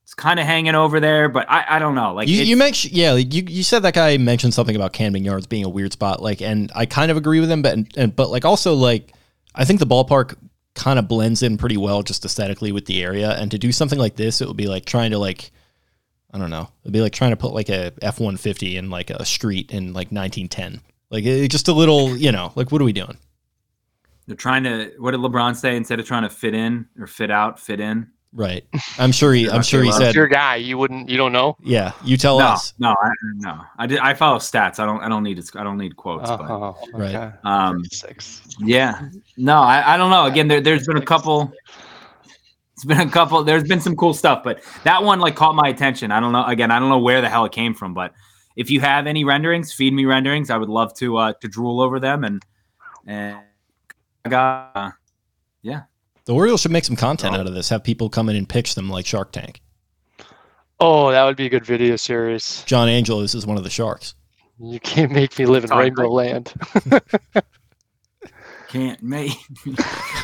it's kind of hanging over there, but I, I don't know. Like you, you mentioned, yeah, like you, you said that guy mentioned something about Camden Yards being a weird spot, like, and I kind of agree with him, but and, and but like also like I think the ballpark kind of blends in pretty well just aesthetically with the area. And to do something like this, it would be like trying to like I don't know. It'd be like trying to put like a F one fifty in like a street in like nineteen ten. Like it, just a little, you know, like what are we doing? They're trying to. What did LeBron say? Instead of trying to fit in or fit out, fit in. Right. I'm sure he. I'm sure he said. Your guy. You wouldn't. You don't know. Yeah. You tell no, us. no, I, no. I did. I follow stats. I don't. I don't need. I don't need quotes. but Oh, Right. okay. um, Six. yeah. No, I, I don't know. Again, there, there's been a couple. It's been a couple. There's been some cool stuff, but that one like caught my attention. I don't know. Again, I don't know where the hell it came from, but if you have any renderings, feed me renderings. I would love to uh, to drool over them and and I got. Uh, The Orioles should make some content out of this. Have people come in and pitch them like Shark Tank. Oh, that would be a good video series. John Angelos is one of the sharks. You can't make me live in Sorry, Rainbow Land. can't make.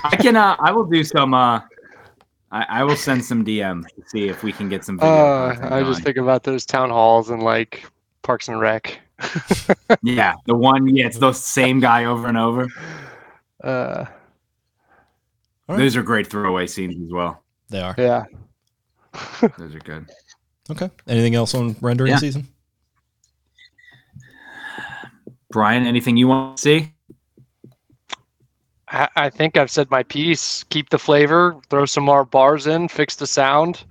I can. Uh, I will do some. Uh, I, I will send some DM to see if we can get some. Video Uh, I going. just think about those town halls and like Parks and Rec. Yeah, the one. Yeah, it's the same guy over and over. Uh, All right. Those are great throwaway scenes as well. They are. yeah. Those are good. Okay. Anything else on rendering Yeah. season? Brian, anything you want to see? I, I think I've said my piece. Keep the flavor, throw some more bars in, fix the sound,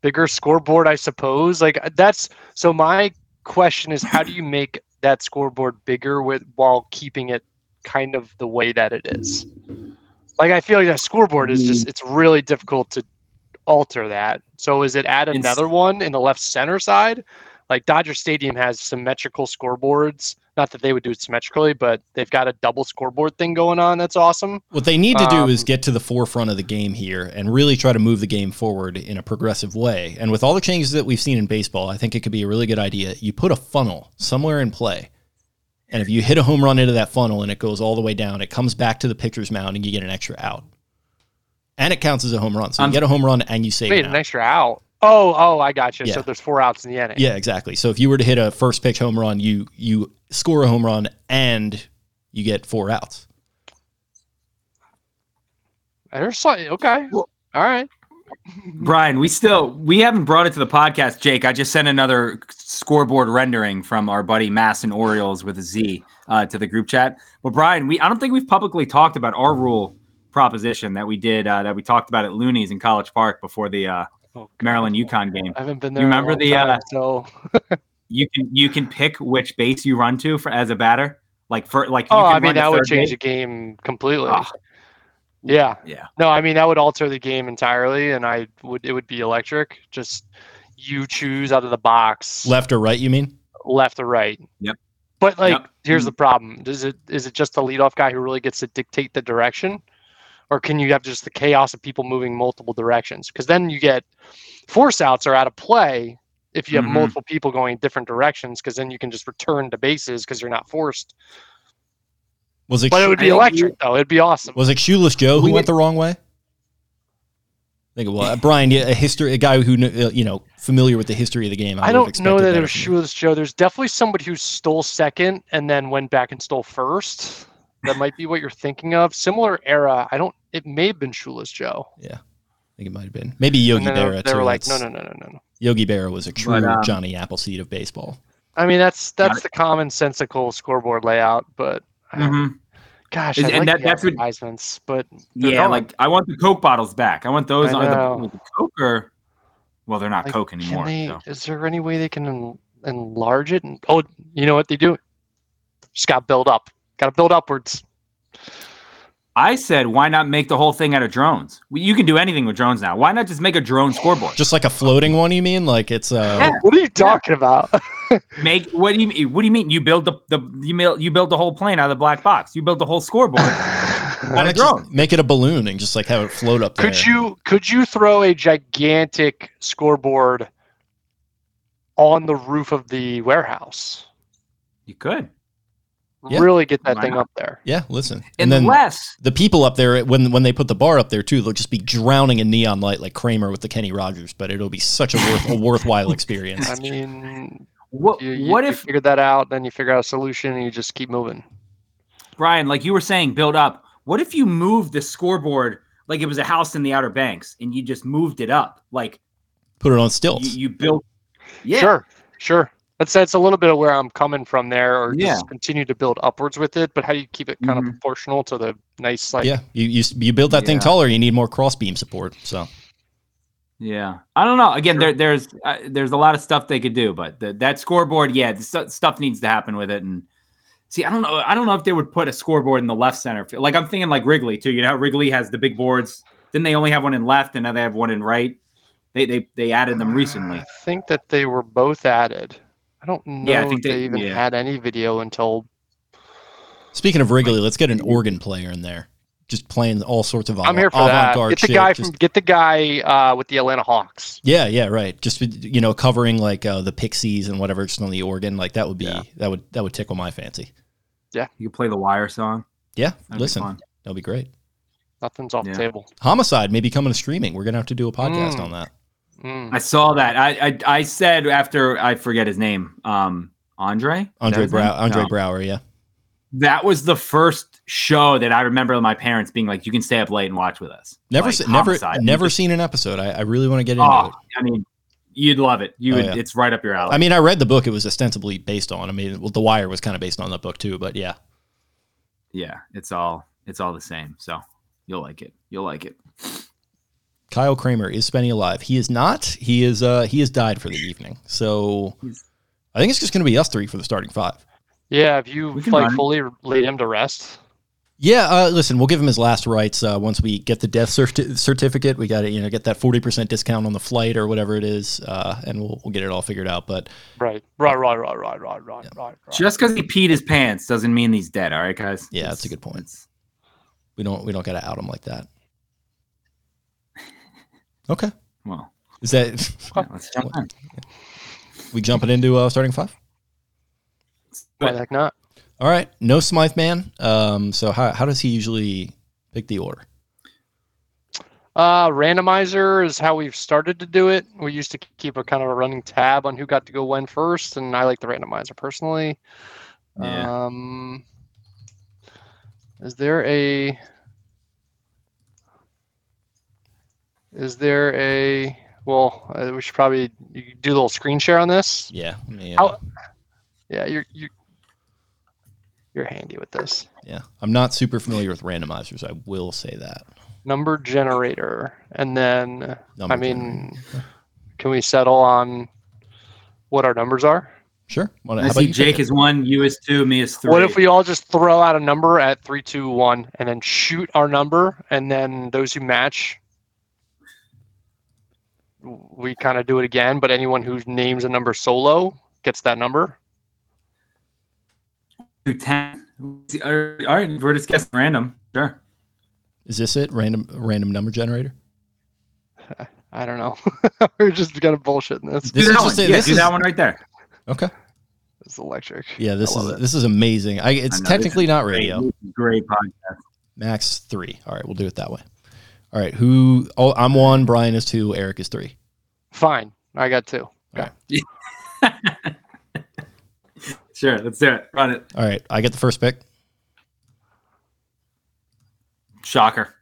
bigger scoreboard, I suppose. Like uh, that's so. My question is, how do you make that scoreboard bigger with while keeping it kind of the way that it is? Like I feel like that scoreboard is just it's really difficult to alter that. So is it add It's- another one in the left center side? Like Dodger Stadium has symmetrical scoreboards. Not that they would do it symmetrically, but they've got a double scoreboard thing going on. That's awesome. What they need to do is Um, get to the forefront of the game here and really try to move the game forward in a progressive way. And with all the changes that we've seen in baseball, I think it could be a really good idea. You put a funnel somewhere in play. And if you hit a home run into that funnel and it goes all the way down, it comes back to the pitcher's mound and you get an extra out. And it counts as a home run. So you Um, get a home run and you save Wait, an an extra out. Oh, oh, I got you. Yeah. So there's four outs in the inning. Yeah, exactly. So if you were to hit a first pitch home run, you you score a home run and you get four outs. There's slight- okay. Well- All right. Brian, we still we haven't brought it to the podcast. Jake, I just sent another scoreboard rendering from our buddy Mass and Orioles with a Z uh, to the group chat. But Brian, we I don't think we've publicly talked about our rule proposition that we did uh, that we talked about at Looney's in College Park before the uh, Oh, Maryland UConn game. I haven't been there. a remember the, time, uh, so You can you can pick which base you run to for as a batter. Like for like you oh, I mean that would change base. the game completely. Ah. Yeah. Yeah. No, I mean that would alter the game entirely, and I would it would be electric. Just you choose out of the box, Left or right, you mean? left or right. Yep. But like, Yep. here's the problem: is it is it just the leadoff guy who really gets to dictate the direction, or can you have just the chaos of people moving multiple directions? Because then you get force outs are out of play if you have Mhm. multiple people going different directions. Because then you can just return to bases because you're not forced. Was it But it would be electric though. It'd be awesome. was it Shoeless Joe who We- went the wrong way? I think it was Brian, yeah, a history, a guy who uh, you know familiar with the history of the game. I would have don't know expected that it was. Shoeless Joe. There's definitely somebody who stole second and then went back and stole first. That might be what you're thinking of. Similar era. I don't. It may have been Shoeless Joe. Yeah, I think it might have been maybe Yogi and then Berra. they too. were like, no, no, no, no, no, no. Yogi Berra was a true But, um, Johnny Appleseed of baseball. I mean, that's that's the commonsensical scoreboard layout, but I don't- Mhm. gosh, And- I and like that- the that's what- advertisements, but Yeah, gone. like I want the Coke bottles back. I want those I on the, the Coke or well, they're not Like, Coke anymore. they? so. Is there any way they can en- enlarge it? And oh, you know what they do? Just got to build up. Got to build upwards. I said, why not make the whole thing out of drones? You can do anything with drones now. Why not just make a drone scoreboard? Just like a floating one, you mean? Like it's uh Yeah. What are you talking about? Make what do you mean? What do you mean? You build the, the you build you build the whole plane out of the black box. You build the whole scoreboard. why on a not drone. make it a balloon and just like have it float up there. Could you could you throw a gigantic scoreboard on the roof of the warehouse? You could, Mm-hmm. Yeah. Really get that Why thing not? up there. Yeah, listen. And then unless the people up there when when they put the bar up there too, they'll just be drowning in neon light like Kramer with the Kenny Rogers, but it'll be such a worth a worthwhile experience. I mean, what you, you, what if you figure that out, then you figure out a solution, and you just keep moving. Brian, like you were saying, build up. What if you moved the scoreboard like it was a house in the Outer Banks and you just moved it up? Like Put it on you, stilts. you built. Yeah. Sure, sure. That's that's a little bit of where I'm coming from there, or Yeah. just continue to build upwards with it. But how do you keep it kind Mhm. of proportional to the nice like? yeah, you, you you build that thing taller, you need more cross beam support. So Yeah, I don't know. Again, there, there's uh, there's a lot of stuff they could do, but the, that scoreboard, yeah, the stu- stuff needs to happen with it. And see, I don't know. I don't know if they would put a scoreboard in the left center. Like I'm thinking, like Wrigley too. You know, Wrigley has the big boards. Then they only have one in left, and now they have one in right. They they they added them recently. I think that they were both added. I don't know Yeah, I think if they, they- even yeah. had any video until Speaking of Wrigley, let's get an organ player in there, just playing all sorts of I'm here for that. Get the shit, guy just- from get the guy uh, with the Atlanta Hawks. Yeah, yeah, right. Just you know, covering like uh, the Pixies and whatever just on the organ, like that would be Yeah. that would that would tickle my fancy. Yeah, you could play the Wire song. Yeah, That'd listen, fun. that'll be great. Nothing's off Yeah. the table. Homicide may be coming to streaming. We're gonna have to do a podcast Mm. on that. Mm. I saw that. I, I I said after I forget his name. Um, Andre. Andre his Brow. Andre No. Braugher, yeah. That was the first show that I remember my parents being like, "You can stay up late and watch with us." Never, Like, se- never, Homicide. never seen an episode. I, I really want to get into Oh, it. I mean, you'd love it. You Oh, would. yeah. It's right up your alley. I mean, I read the book. It was ostensibly based on. I mean, well, The Wire was kind of based on that book too. But yeah, yeah, it's all it's all the same. So you'll like it. You'll like it. Kyle Kramer is Spenny alive. He is not. He is. Uh, he has died for the evening. So I think it's just going to be us three for the starting five. Yeah, have you like run. fully laid him to rest? Yeah, uh, listen, we'll give him his last rites uh, once we get the death certi- certificate. We got to, you know, get that forty percent discount on the flight or whatever it is, uh, and we'll we'll get it all figured out. But Right, right, right, right, right, right, right, right. right. Just because he peed his pants doesn't mean he's dead. All right, guys. Yeah, It's- that's a good point. we don't we don't got to out him like that. Okay, Well, is that yeah, let's jump in. we jumping into uh, starting five? Why the heck not? All right, no Smythe man. Um, so how how does he usually pick the order? Uh, randomizer is how we've started to do it. We used to keep a kind of a running tab on who got to go when first, and I like the randomizer personally. Yeah. Um, is there a is there a well? Uh, we should probably you could do a little screen share on this. Yeah, let me, uh, How- Yeah, you're you you're handy with this yeah. I'm not super familiar with randomizers. I will say that. number generator, and then Number I mean, can we settle on what our numbers are? Sure. Wanna- I see Jake pick it? is one, you is two, me is three. What if we all just throw out a number at three, two, one, and then shoot our number, and then those who match, we kind of do it again. But anyone who names a number solo gets that number. do ten? All right, we're just guessing random. Sure. Is this it? Random random number generator. I don't know. We're just kind of bullshitting this. This do is that one. a- yeah, this do is- that one right there. Okay. It's electric. Yeah, this is it. this is amazing. I, it's I know, technically is not radio. This Great podcast. Max three. All right, we'll do it that way. All right, who? Oh, I'm one. Brian is two. Eric is three. Fine. I got two. Okay. Sure, let's do it. Run it. All right, I get the first pick. Shocker.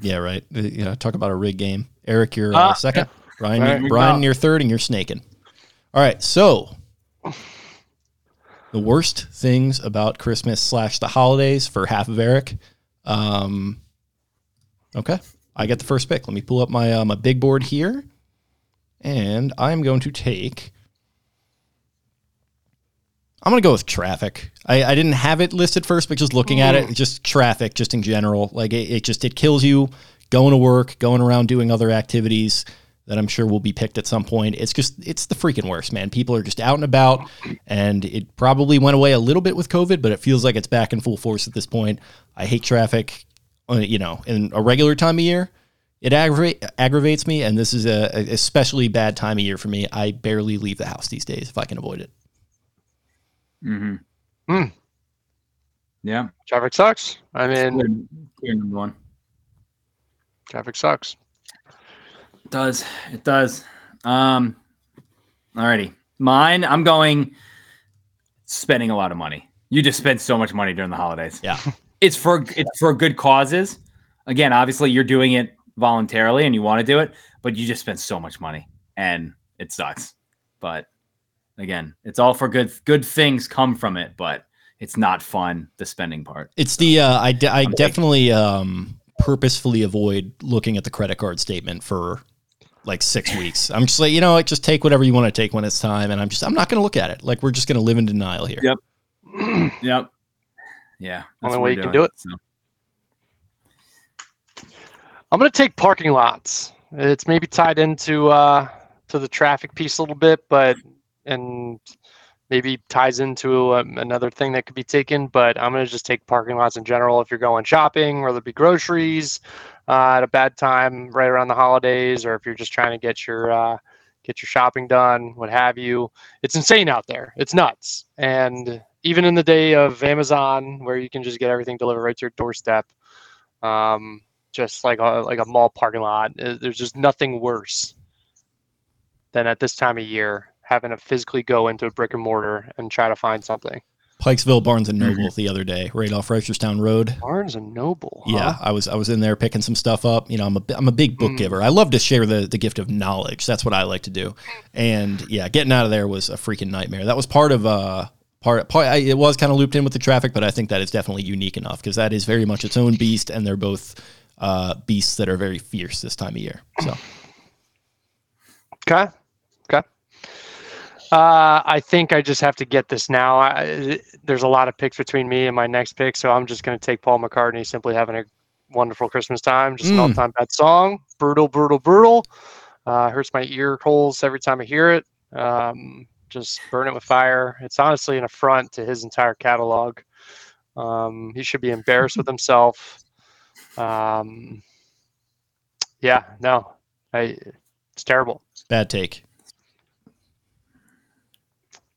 Yeah, right. Uh, You know, talk about a rig game. Eric, you're uh, Ah, second. Brian, All you- right, we Brian, go. you're third, and you're snaking. All right, so the worst things about Christmas slash the holidays for half of Eric. Um, okay, I get the first pick. Let me pull up my uh, my big board here, and I'm going to take. I'm gonna go with traffic. I, I didn't have it listed first, but just looking at it, just traffic, just in general, like it, it just it kills you going to work, going around doing other activities that I'm sure will be picked at some point. It's just it's the freaking worst, man. People are just out and about, and it probably went away a little bit with COVID, but it feels like it's back in full force at this point. I hate traffic, you know, in a regular time of year. It aggravate, aggravates me, and this is a, a especially bad time of year for me. I barely leave the house these days if I can avoid it. Mm-hmm. Hmm. Yeah. Traffic sucks. I mean, Clear, clear number one. traffic sucks. It does. It does. Um alrighty. Mine, I'm going spending a lot of money. You just spend so much money during the holidays. Yeah. It's for it's for good causes. Again, obviously you're doing it voluntarily and you want to do it, but you just spend so much money and it sucks. But again, it's all for good good things come from it, but it's not fun the spending part. It's the uh, I, de- I definitely um, purposefully avoid looking at the credit card statement for like six weeks. I'm just like, you know, like just take whatever you want to take when it's time, and I'm just I'm not going to look at it. Like we're just going to live in denial here. Yep. Yep. Yeah. that's Only way you can do it. so. I'm gonna take parking lots. It's maybe tied into uh, to the traffic piece a little bit, but and maybe ties into um, another thing that could be taken. But I'm gonna just take parking lots in general. If you're going shopping, whether it be groceries uh, at a bad time right around the holidays, or if you're just trying to get your uh, get your shopping done, what have you. It's insane out there. It's nuts. And even in the day of Amazon, where you can just get everything delivered right to your doorstep, um, just like a like a mall parking lot. uh, There's just nothing worse than at this time of year having to physically go into a brick and mortar and try to find something. Pikesville Barnes and Noble the other day, right off Reisterstown Road. Barnes and Noble. huh? Yeah, I was I was in there picking some stuff up. You know, I'm a I'm a big book Mm. giver. I love to share the the gift of knowledge. That's what I like to do. And yeah, getting out of there was a freaking nightmare. That was part of uh part, part I, it was kind of looped in with the traffic, but I think that is definitely unique enough because that is very much its own beast, and they're both uh, beasts that are very fierce this time of year. So Okay. Okay. Uh, I think I just have to get this now. I, there's a lot of picks between me and my next pick, so I'm just going to take Paul McCartney. Simply having a wonderful Christmas time. Just an Mm. all-time bad song. Brutal, brutal, brutal. Uh, hurts my ear holes every time I hear it. Um, just burn it with fire. It's honestly an affront to his entire catalog. Um, he should be embarrassed with himself. Um, yeah, no, I, it's terrible. bad take.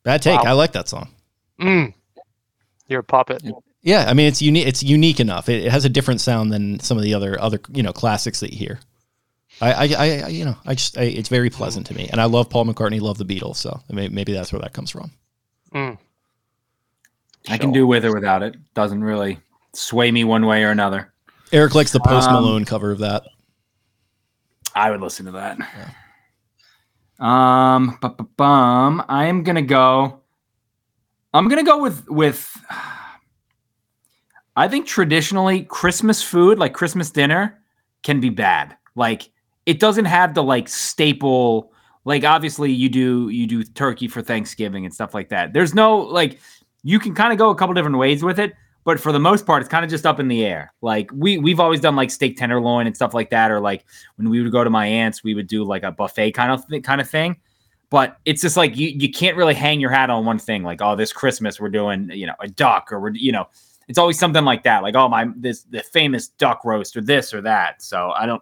Bad take. Wow. I like that song. Mm. You're a puppet. Yeah, I mean it's unique. It's unique enough. It, it has a different sound than some of the other other you know classics that you hear. I, I, I I- you know, I just I, it's very pleasant to me, and I love Paul McCartney, love the Beatles, so maybe, maybe that's where that comes from. Mm. I can do with or without it. Doesn't really sway me one way or another. Eric likes the Post Um, Malone cover of that. I would listen to that. Um, bu- bu- bum. I am gonna go. I'm gonna go with with. I think traditionally Christmas food, like Christmas dinner, can be bad. Like it doesn't have the like staple. Like obviously you do you do turkey for Thanksgiving and stuff like that. There's no like you can kind of go a couple different ways with it, but for the most part, it's kind of just up in the air. Like we we've always done like steak tenderloin and stuff like that, or like when we would go to my aunt's, we would do like a buffet kind of th- kind of thing. But it's just like you you can't really hang your hat on one thing. Like oh, this Christmas we're doing you know a duck, or we're you know it's always something like that. Like oh my this the famous duck roast or this or that. So I don't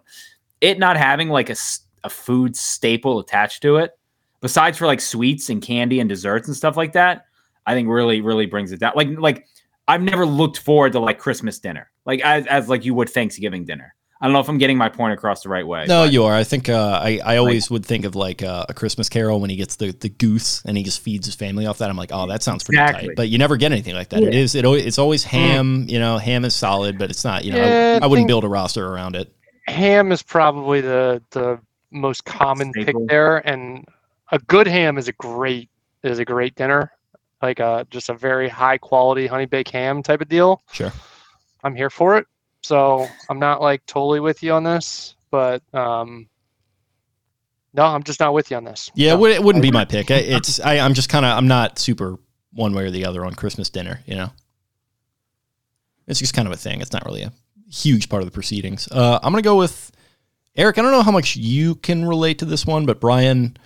it not having like a, a food staple attached to it, besides for like sweets and candy and desserts and stuff like that. I think really really brings it down. Like like I've never looked forward to like Christmas dinner, like as, as like you would Thanksgiving dinner. I don't know if I'm getting my point across the right way. No, but- you are. I think uh, I I always would think of like uh, a Christmas Carol when he gets the, the goose and he just feeds his family off that. I'm like, oh, that sounds pretty Exactly. tight. But you never get anything like that. It is it always, it's always ham. You know, ham is solid, but it's not. You know, Yeah, I, I I wouldn't think- build a roster around it. Ham is probably the the most common pick there, and a good ham is a great is a great dinner, like a just a very high quality honey baked ham type of deal. Sure. I'm here for it. So I'm not like totally with you on this, but um, no, I'm just not with you on this. Yeah, No. it, would, it wouldn't be my pick. It's I, I'm just kind of I'm not super one way or the other on Christmas dinner. You know, it's just kind of a thing. It's not really a huge part of the proceedings. Uh, I'm gonna go with Eric. I don't know how much you can relate to this one, but Brian,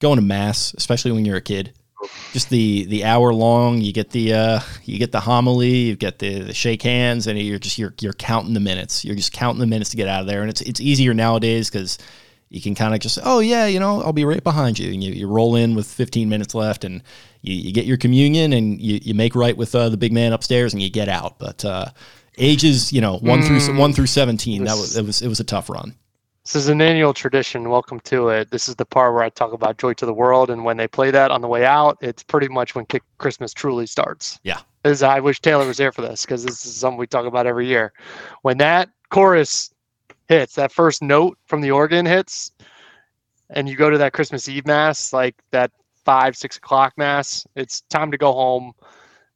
going to mass, especially when you're a kid, just the the hour long. You get the uh, you get the homily, you get the, the shake hands, and you're just you're you're counting the minutes. You're just counting the minutes to get out of there, and it's it's easier nowadays because you can kind of just oh yeah you know i'll be right behind you and you, you roll in with 15 minutes left and you, you get your communion and you, you make right with uh, the big man upstairs and you get out but uh, ages you know one through Mm. one through 17 that was it was it was a tough run This is an annual tradition. Welcome to it. This is the part where I talk about Joy to the World, and when they play that on the way out, it's pretty much when Kick Christmas truly starts. Yeah. This is, I wish Taylor was there for this because this is something we talk about every year. When that chorus hits, that first note from the organ hits, and you go to that Christmas Eve mass, like that five, six o'clock mass, it's time to go home.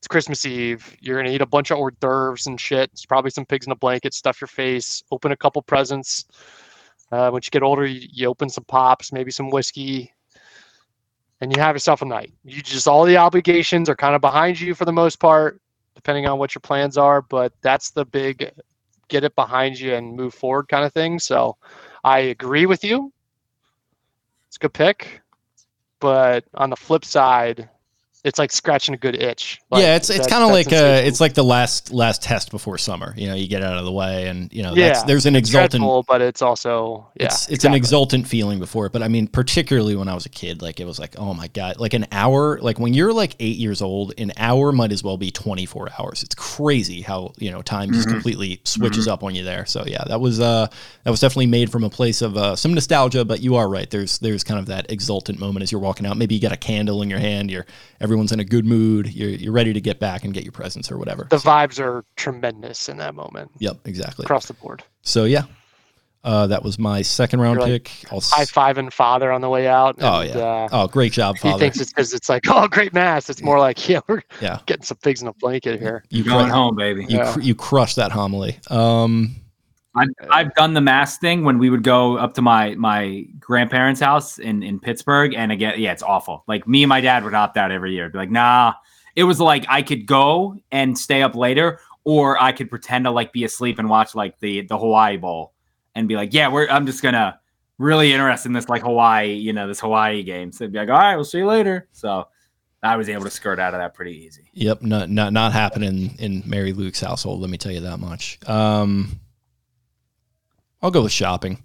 It's Christmas Eve. You're gonna eat a bunch of hors d'oeuvres and shit. It's probably some pigs in a blanket. Stuff your face. Open a couple presents Uh, once you get older, you, you open some pops, maybe some whiskey, and you have yourself a night. You just all the obligations are kind of behind you for the most part, depending on what your plans are. But that's the big get it behind you and move forward kind of thing. So I agree with you. It's a good pick. But on the flip side, it's like scratching a good itch. Like, yeah, it's it's kind of like uh, it's like the last last test before summer. You know, you get out of the way, and you know, Yeah, that's, there's an exultant. dreadful, but it's also yeah, it's it's an exultant feeling before it, but I mean, particularly when I was a kid, like it was like, oh my god, like an hour, like when you're like eight years old, an hour might as well be 24 hours. It's crazy how you know time just Mhm. completely switches up on you there. So yeah, that was uh that was definitely made from a place of uh, some nostalgia, but you are right. There's there's kind of that exultant moment as you're walking out. Maybe you got a candle in your hand. You're everyone's in a good mood. You're you're ready to get back and get your presents or whatever. The So- vibes are tremendous in that moment yep, exactly. across the board. So yeah, uh, that was my second round You're like pick. I'll s- High fiving father on the way out. Oh, yeah. Uh, oh, great job, father. he father. thinks it's because it's like, oh, great mass. It's more like, yeah, we're Yeah. getting some pigs in a blanket here. you Going cru- home, baby. you, Yeah. cr- you crushed that homily. Um, I've, I've done the mass thing when we would go up to my my grandparents' house in in Pittsburgh, and again, yeah, it's awful. Like me and my dad would opt out every year. Be like, nah. It was like I could go and stay up later, or I could pretend to like be asleep and watch like the the Hawaii Bowl, and be like, yeah, we're I'm just gonna really interested in this like Hawaii, you know, this Hawaii game. So it'd be like, all right, we'll see you later. So I was able to skirt out of that pretty easy. yep, not not not happening in Mary Luke's household. Let me tell you that much. Um, I'll go with shopping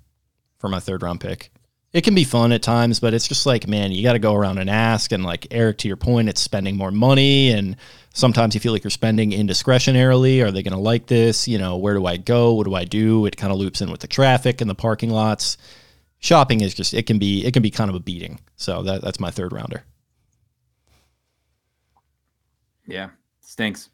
for my third round pick. It can be fun at times, but it's just like, man, you got to go around and ask. And like Eric, to your point, it's spending more money, and sometimes you feel like you're spending indiscretionarily. Are they going to like this? You know, where do I go? What do I do? It kind of loops in with the traffic and the parking lots. Shopping is just it can be it can be kind of a beating. So that that's my third rounder. Yeah, stinks.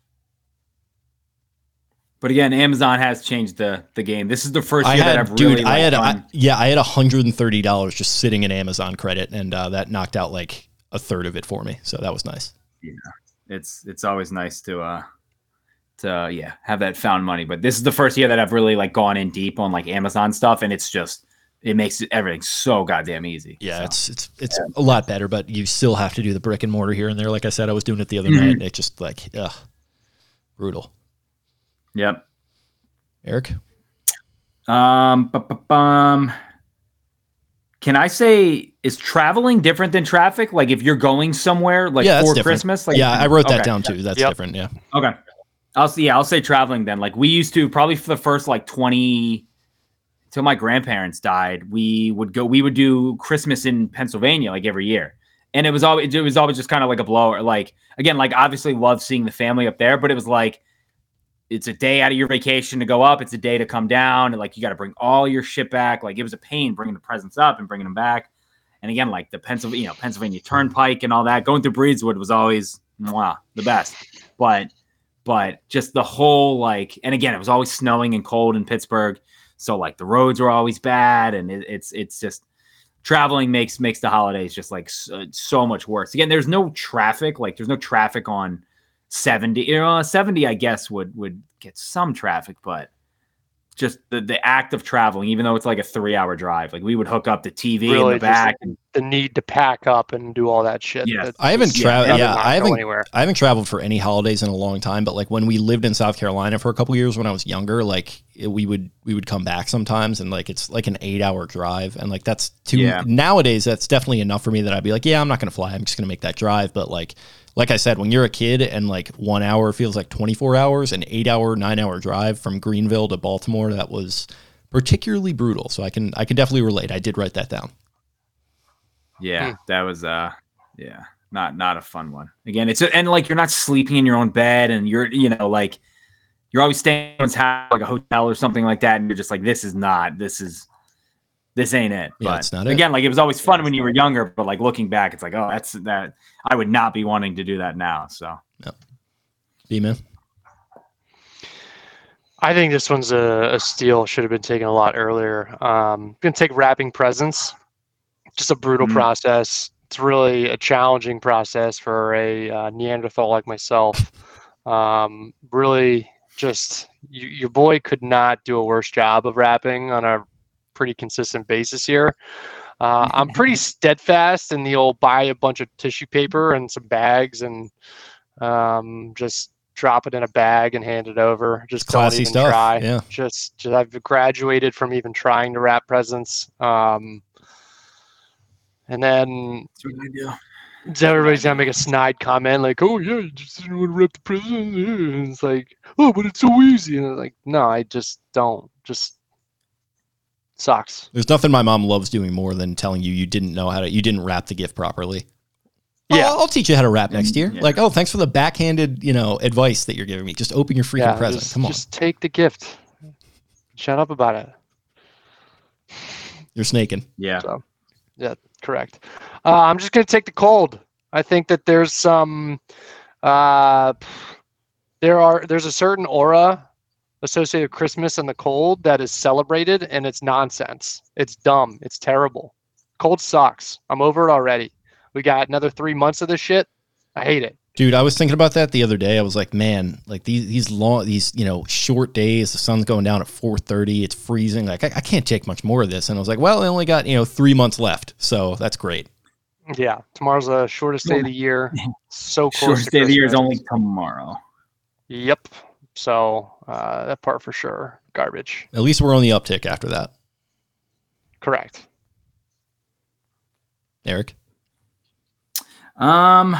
But again, Amazon has changed the the game. This is the first I year that I've dude, really I like, had, I, yeah, I had hundred and thirty dollars just sitting in Amazon credit, and uh, that knocked out like a third of it for me. So that was nice. Yeah, it's it's always nice to uh to uh, yeah have that found money. But this is the first year that I've really like gone in deep on like Amazon stuff, and it's just it makes everything so goddamn easy. Yeah, So, it's it's it's a lot better, but you still have to do the brick and mortar here and there. Like I said, I was doing it the other Mhm. night. And it just like, ugh, brutal. Yep. Eric, Um, bu- bu- bum. Can I say is traveling different than traffic? Like if you're going somewhere like Yeah, for different. Christmas, like yeah, I wrote that okay. down too. That's Yep. different. Yeah, Okay. I'll see. Yeah, I'll say traveling then. Like we used to probably for the first like 20 till my grandparents died, we would go we would do Christmas in Pennsylvania like every year. And it was always it was always just kind of like a blower. Like again, like obviously love seeing the family up there, but it was like it's a day out of your vacation to go up. It's a day to come down. Like you got to bring all your shit back. Like it was a pain bringing the presents up and bringing them back. And again, like the Pennsylvania, you know, Pennsylvania Turnpike and all that, going through Breezewood was always mwah, the best. But but just the whole like, and again, it was always snowing and cold in Pittsburgh, so like the roads were always bad, and it, it's it's just traveling makes makes the holidays just like so, so much worse. Again, there's no traffic, like there's no traffic on seventy. You know, seventy, I guess would would get some traffic, but just the the act of traveling, even though it's like a three hour drive, like we would hook up the TV in the just- back. and, The need to pack up and do all that shit. Yeah. that- I haven't traveled. rather Yeah, I haven't. anywhere. I haven't traveled for any holidays in a long time. But like when we lived in South Carolina for a couple years when I was younger, like it- we would we would come back sometimes, and like it's like an eight hour drive, and like that's too. Yeah. Nowadays, that's definitely enough for me that I'd be like, yeah, I'm not gonna fly. I'm just gonna make that drive. But like like I said, when you're a kid and like one hour feels like 24 hours, an eight hour, nine hour drive from Greenville to Baltimore, that was particularly brutal. So I can I can definitely relate. I did write that down. Yeah, that was uh yeah, not not a fun one. Again, it's and like you're not sleeping in your own bed and you're you know like you're always staying in house like a hotel or something like that and you're just like this is not this is this ain't it. Yeah, but it's not it. again, like it was always fun when you were younger, but like looking back, it's like, oh, that's that I would not be wanting to do that now. So B man. I think this one's a, a steal. Should have been taken a lot earlier. Um, gonna take wrapping presents. Just a brutal Mhm. process. It's really a challenging process for a uh, Neanderthal like myself. Um, really, just you, your boy could not do a worse job of wrapping on a pretty consistent basis here. Uh, I'm pretty steadfast in the old buy a bunch of tissue paper and some bags and um, just drop it in a bag and hand it over. Just don't Classy even stuff. try. Yeah. Just, just I've graduated from even trying to wrap presents. Um, and then That's what I do. so everybody's gonna make a snide comment like, "Oh yeah, you just didn't want to rip the present." And it's like, "Oh, but it's so easy." And I'm like, "No, I just don't. Just sucks." There's nothing my mom loves doing more than telling you you didn't know how to, you didn't wrap the gift properly. Yeah. I'll, I'll teach you how to wrap next year. Yeah. Like, oh, thanks for the backhanded, you know, advice that you're giving me. Just open your freaking yeah, present. just, Come on, just take the gift. Shut up about it. you're snaking. Yeah. So, Yeah. Correct. Uh, I'm just gonna take the cold. I think that there's some, uh, there are there's a certain aura associated with Christmas and the cold that is celebrated, and it's nonsense. It's dumb. It's terrible. Cold sucks. I'm over it already. We got another three months of this shit. I hate it. Dude, I was thinking about that the other day. I was like, man, like these these long these you know short days. The sun's going down at four thirty. It's freezing. Like I, I can't take much more of this. And I was like, well, I only got you know three months left, so that's great. Yeah, tomorrow's the shortest day of the year. So close. Shortest to day of the year is only tomorrow. Yep. So uh, that part for sure, garbage. At least we're on the uptick after that, Correct. Eric. Um,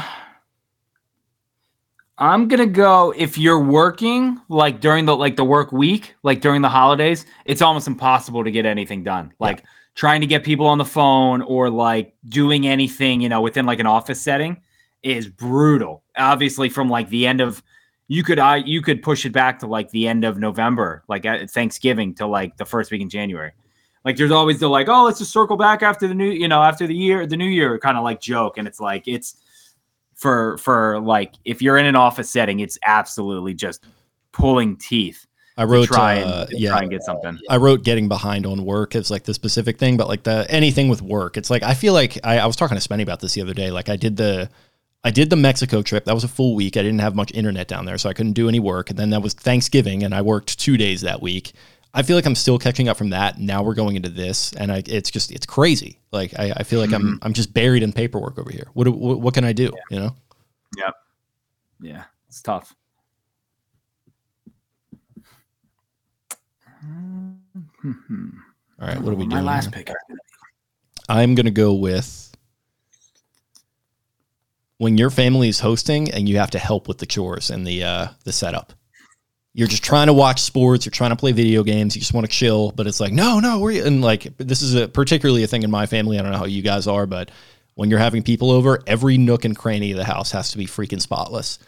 I'm gonna go if you're working like during the like the work week, like during the holidays, it's almost impossible to get anything done. Like trying to get people on the phone or like doing anything, you know, within like an office setting is brutal. Obviously, from like the end of you could I you could push it back to like the end of November, like at Thanksgiving to like the first week in January. Like there's always the like, oh, let's just circle back after the new, you know, after the year, the new year kind of like joke. And it's like it's for for like if you're in an office setting, it's absolutely just pulling teeth I to wrote, try and uh, to yeah, try and get something. I wrote getting behind on work as like the specific thing, but like the anything with work, it's like I feel like I, I was talking to Spenny about this the other day. Like I did the I did the Mexico trip. That was a full week. I didn't have much internet down there, so I couldn't do any work. And then that was Thanksgiving, and I worked two days that week. I feel like I'm still catching up from that. Now we're going into this, and I, it's just it's crazy. Like I, I feel like I'm mm-hmm. I'm just buried in paperwork over here. What what, what can I do? You know? Yeah, yeah, it's tough. Mm-hmm. All right, what are we My doing? last here? pick. I'm gonna go with when your family is hosting and you have to help with the chores and the uh, the setup. You're just trying to watch sports. You're trying to play video games. You just want to chill, but it's like, no, no, we're and like this is a particularly a thing in my family. I don't know how you guys are, but when you're having people over, every nook and cranny of the house has to be freaking spotless.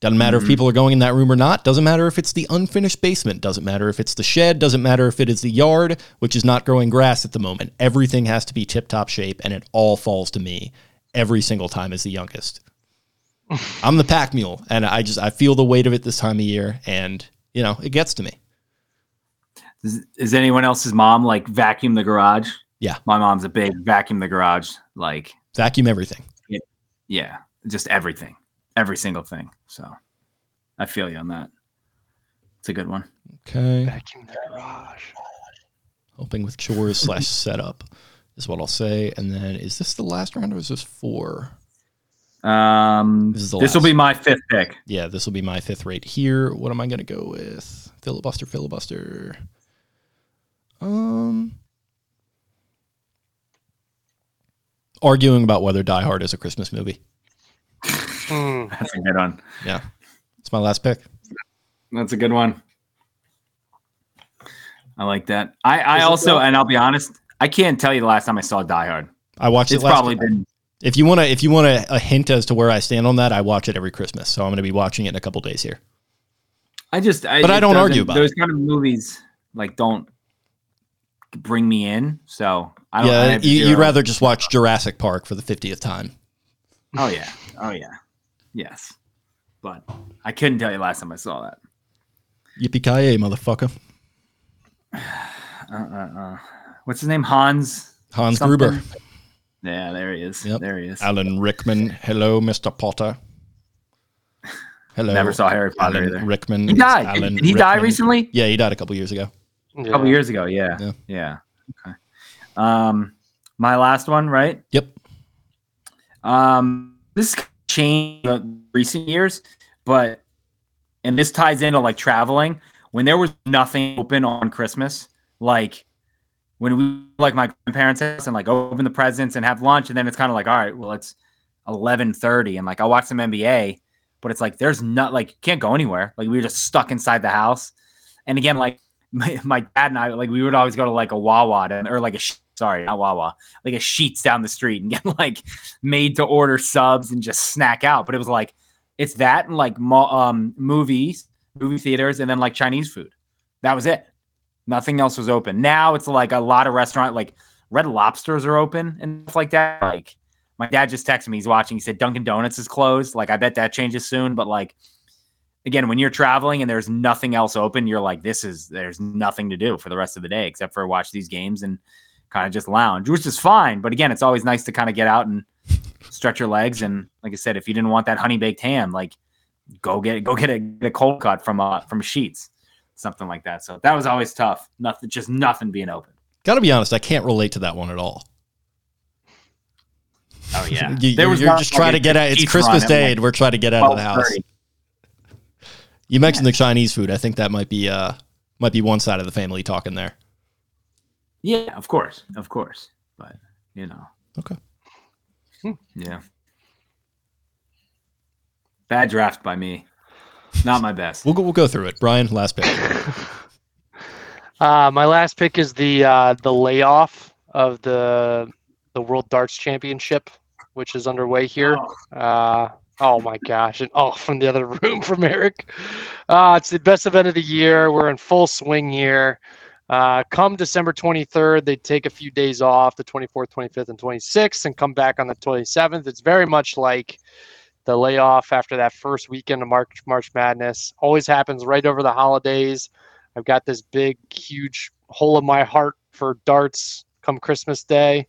Doesn't matter if people are going in that room or not. Doesn't matter if it's the unfinished basement. Doesn't matter if it's the shed. Doesn't matter if it is the yard, which is not growing grass at the moment. Everything has to be tip top shape, and it all falls to me every single time as the youngest. I'm the pack mule, and I just I feel the weight of it this time of year, and you know it gets to me. Is, is anyone else's mom like vacuum the garage? Yeah. my mom's a big vacuum the garage. Like, Vacuum everything. yeah, just everything, every single thing. So, I feel you on that. It's a good one. Okay. Vacuum the garage. Helping with chores slash setup is what I'll say. And then is this the last round or is this four? Um, This this is the will last. be my fifth pick. Yeah, this will be my fifth rate here. What am I gonna go with? Filibuster, filibuster. Um, arguing about whether Die Hard is a Christmas movie. Hmm. That's a good one. Yeah, it's my last pick. That's a good one. I like that. I, I also, and I'll be honest, I can't tell you the last time I saw Die Hard. I watched It's it It's probably been if you want to, if you want a, a hint as to where I stand on that, I watch it every Christmas. So I'm going to be watching it in a couple days here. I just, I, But I don't argue about those kind of movies. Like, don't bring me in. So I don't. Yeah, have you, you'd rather just watch Jurassic Park for the 50th time. Oh yeah. Oh yeah. Yes. But I couldn't tell you last time I saw that. Yippee ki motherfucker! Uh, uh, uh. What's his name? Hans. Hans something? Gruber, Yeah, there he is. Yep. There he is. Alan Rickman. Hello, Mr. Potter. Hello. Never saw Harry Potter Alan either. Rickman. He died. Alan Did he die recently? Yeah, he died a couple years ago. A couple years ago. Yeah. Yeah. Yeah. Um, my last one, right? Yep. Um, this has changed in recent years, but and this ties into like traveling. When there was nothing open on Christmas, like when we like my grandparents' house and like open the presents and have lunch, and then it's kind of like, all right, well, it's eleven thirty, and like I'll watch some NBA, but it's like there's not like can't go anywhere. Like we were just stuck inside the house. And again, like my, my dad and I, like we would always go to like a Wawa to, or like a sorry, not Wawa, like a Sheetz down the street and get like made to order subs and just snack out. But it was like it's that and like um, movies, movie theaters, and then like Chinese food. That was it. Nothing else was open. Now it's like a lot of restaurant, like Red Lobsters are open and stuff like that. Like my dad just texted me. He's watching. He said Dunkin' Donuts is closed. Like I bet that changes soon. But like again, when you're traveling and there's nothing else open, you're like, this is there's nothing to do for the rest of the day except for watch these games and kind of just lounge, which is fine. But again, it's always nice to kind of get out and stretch your legs. And like I said, if you didn't want that honey baked ham, like go get go get a, get a cold cut from uh from Sheetz, something like that. So that was always tough. Nothing, just nothing being open. Got to be honest, I can't relate to that one at all. Oh yeah, You, There are was you're just trying to get out. It's Christmas run at, Day, like, and we're trying to get out of the house. 12:30. You mentioned the Chinese food. I think that might be uh might be one side of the family talking there. Yeah, of course, of course. But you know, Okay. yeah. Bad draft by me. Not my best. We'll go, we'll go through it. Brian, last pick. Uh, my last pick is the uh, the layoff of the the World Darts Championship, which is underway here. Uh, oh my gosh! And oh, from the other room from Eric. Uh, it's the best event of the year. We're in full swing here. Uh, come December 23rd, they take a few days off, the 24th, 25th, and 26th, and come back on the 27th. It's very much like the layoff after that first weekend of March March Madness. Always happens right over the holidays. I've got this big, huge hole in my heart for darts come Christmas Day,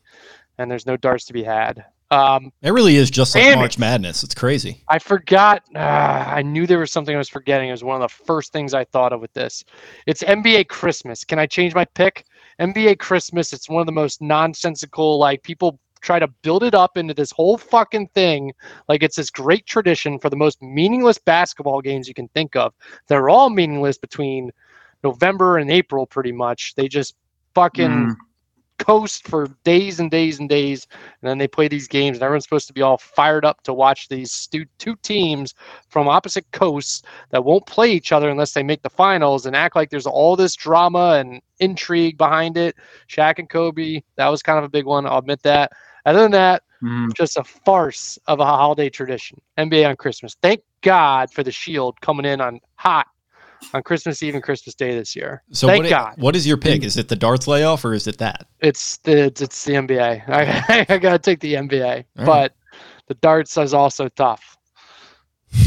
and there's no darts to be had. Um, It really is just like Damn it. March Madness. It's crazy. I forgot. Uh, I knew there was something I was forgetting. It was one of the first things I thought of with this. It's NBA Christmas. Can I change my pick? NBA Christmas. It's one of the most nonsensical. Like people try to build it up into this whole fucking thing, like it's this great tradition for the most meaningless basketball games you can think of. They're all meaningless between November and April, pretty much. They just fucking Mm. Coast for days and days and days, and then they play these games, and everyone's supposed to be all fired up to watch these stu- two teams from opposite coasts that won't play each other unless they make the finals, and act like there's all this drama and intrigue behind it. Shaq and Kobe, that was kind of a big one. I'll admit that. Other than that, Mhm. just a farce of a holiday tradition. NBA on Christmas. Thank God for the Shield coming in on hot on Christmas Eve and Christmas Day this year. So Thank what, God. what is your pick? Is it the darts layoff or is it that? It's the it's, it's the NBA. I, I gotta take the NBA, All right. but the darts is also tough. Uh,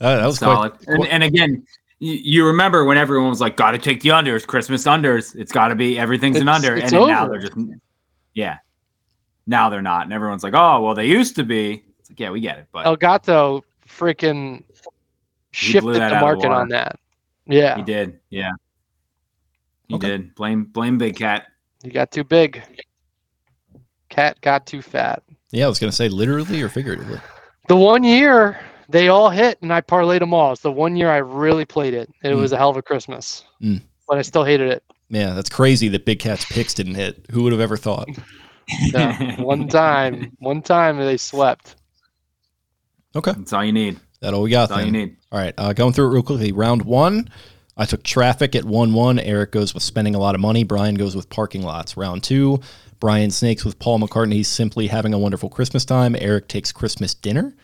that was solid. quite, and, and again, you, you remember when everyone was like, "Got to take the unders, Christmas unders. It's got to be everything's an under." and then now they're just, yeah. Now they're not, and everyone's like, "Oh, well, they used to be." It's like, yeah, we get it, but El Gato freaking shifted the out of the market on that. Yeah, he did, yeah, he Okay. did. Blame, blame Big Cat. you got too big. Cat got too fat. yeah, I was going to say literally or figuratively. The one year they all hit, and I parlayed them all. It's the one year I really played it. It Mm. was a hell of a Christmas, Mm. but I still hated it. Yeah, that's crazy that Big Cat's picks didn't hit. Who would have ever thought? Yeah, one time, one time they swept. Okay, That's all you need. That all we got That's all you need. All right, uh, going through it real quickly. Round one, I took traffic at 1 1. Eric goes with spending a lot of money. Brian goes with parking lots. Round two, Brian snakes with Paul McCartney's simply having a wonderful Christmas time. Eric takes Christmas dinner.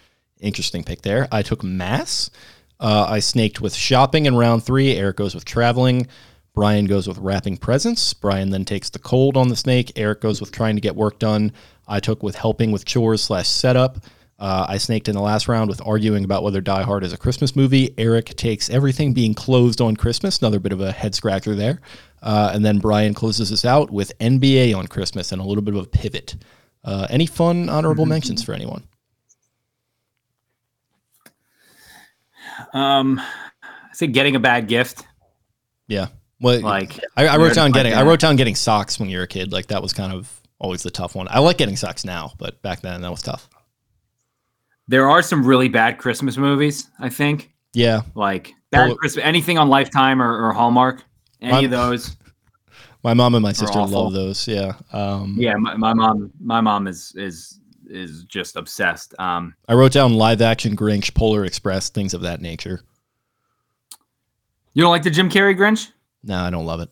Interesting pick there. I took mass. Uh, I snaked with shopping in round three. Eric goes with traveling. Brian goes with wrapping presents. Brian then takes the cold on the snake. Eric goes with trying to get work done. I took with helping with chores slash setup. Uh, I snaked in the last round with arguing about whether Die Hard is a Christmas movie. Eric takes everything being closed on Christmas. Another bit of a head scratcher there. Uh, and then Brian closes us out with NBA on Christmas and a little bit of a pivot. Uh, any fun honorable mentions for anyone? Um, I say getting a bad gift. Yeah. Well, Like I, I wrote down like getting I wrote down getting socks when you were a kid. Like that was kind of always the tough one. I like getting socks now, but back then that was tough. There are some really bad Christmas movies. I think Yeah, like bad Well- Christmas, anything on Lifetime or, or Hallmark, any I'm- of those. my mom and my sister love those. Yeah, um, Yeah, my, my mom, my mom is is is just obsessed. Um, I wrote down live action Grinch, Polar Express, things of that nature. you don't like the Jim Carrey Grinch? No, I don't love it.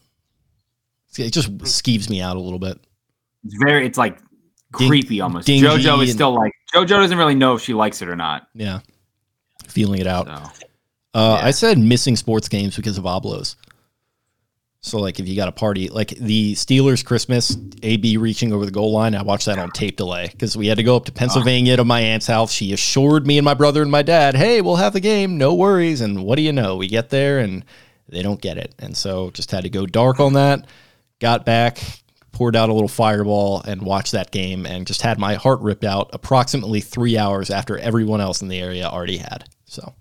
It just skeeves me out a little bit. It's very, it's like Ding- creepy almost. JoJo is still like JoJo doesn't really know if she likes it or not. Yeah, feeling it out. So Uh, Yeah. I said missing sports games because of Oblos. So like if you got a party like the Steelers Christmas AB reaching over the goal line, I watched that on tape delay because we had to go up to Pennsylvania to my aunt's house. She assured me and my brother and my dad, "Hey, we'll have the game, no worries." And what do you know? We get there and they don't get it, and so just had to go dark on that. Got back, poured out a little fireball, and watched that game, and just had my heart ripped out approximately three hours after everyone else in the area already had. So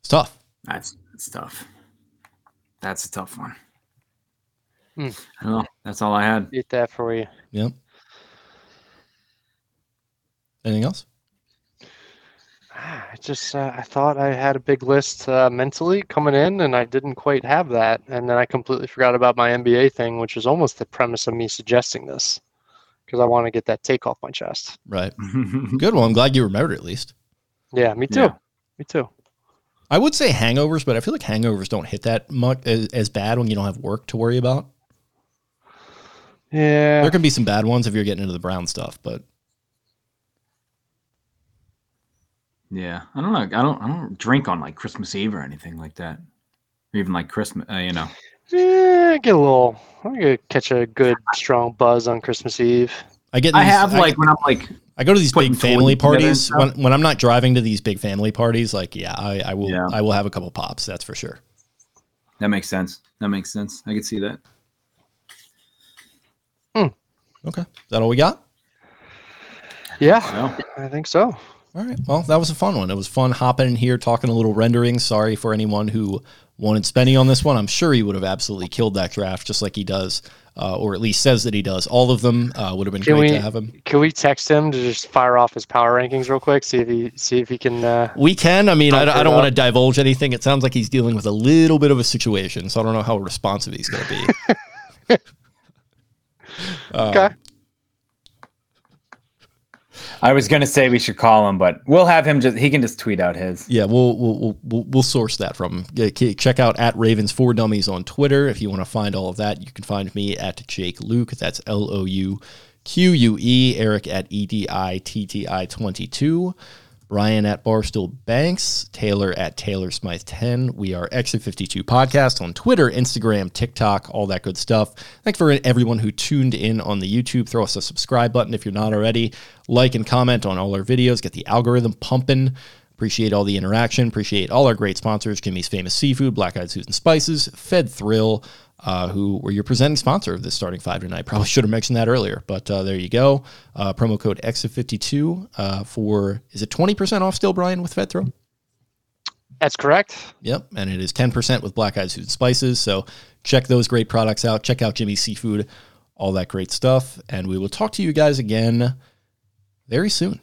it's tough. that's that's tough. That's a tough one. Hmm. I don't know. That's all I had. Eat that for you. Yep. Anything else? I just uh, I thought I had a big list uh, mentally coming in, and I didn't quite have that. And then I completely forgot about my NBA thing, which is almost the premise of me suggesting this, because I want to get that take off my chest. Right. Good. Well, I'm glad you remembered at least. Yeah, me too. Yeah. Me too. I would say hangovers, but I feel like hangovers don't hit that much as, as bad when you don't have work to worry about. Yeah. There can be some bad ones if you're getting into the brown stuff, but yeah, I don't know. I don't. I don't drink on like Christmas Eve or anything like that, or even like Christmas. Uh, you know. Yeah, get a little. I'm gonna catch a good strong buzz on Christmas Eve. I get. I these- have like when I'm like I go to these big family toys together and parties when when I'm not driving to these big family parties. Like, yeah, I, I will. Yeah. I will have a couple pops. That's for sure. that makes sense. That makes sense. I can see that. Okay. Is that all we got? Yeah, So, I think so. All right. Well, that was a fun one. It was fun hopping in here, talking a little rendering. Sorry for anyone who wanted Spenny on this one. I'm sure he would have absolutely killed that draft just like he does, uh, or at least says that he does. All of them uh, would have been Can great we- to have him. Can we text him to just fire off his power rankings real quick? See if he see if he can. Uh, We can. I mean, I, I don't want to divulge anything. It sounds like he's dealing with a little bit of a situation, so I don't know how responsive he's going to be. Uh, okay. I was gonna say we should call him, but we'll have him just he can just tweet out his. Yeah, we'll we'll we'll, we'll, source that from. him. Check out at Ravens for Dummies on Twitter if you want to find all of that. You can find me at Jake Louque. That's L O U Q U E. Eric at E D I T T I twenty two. Brian at Barstool Banks, Taylor at Taylor Smythe 10. We are Exit 52 Podcast on Twitter, Instagram, TikTok, all that good stuff. Thanks for everyone who tuned in on the YouTube. Throw us a subscribe button if you're not already. Like and comment on all our videos. Get the algorithm pumping. Appreciate all the interaction. Appreciate all our great sponsors Jimmy's Famous Seafood, Black Eyed Susan Spices, Fed Thrill, uh, who were your presenting sponsor of this starting five tonight. Probably should have mentioned that earlier, but uh, there you go. Uh, promo code EXIT52 uh, for, is it 20% off still, Brian, with Fed Thrill? That's correct. Yep. And it is 10% with Black Eyed Food Spices. So check those great products out. Check out Jimmy's Seafood, all that great stuff. And we will talk to you guys again very soon.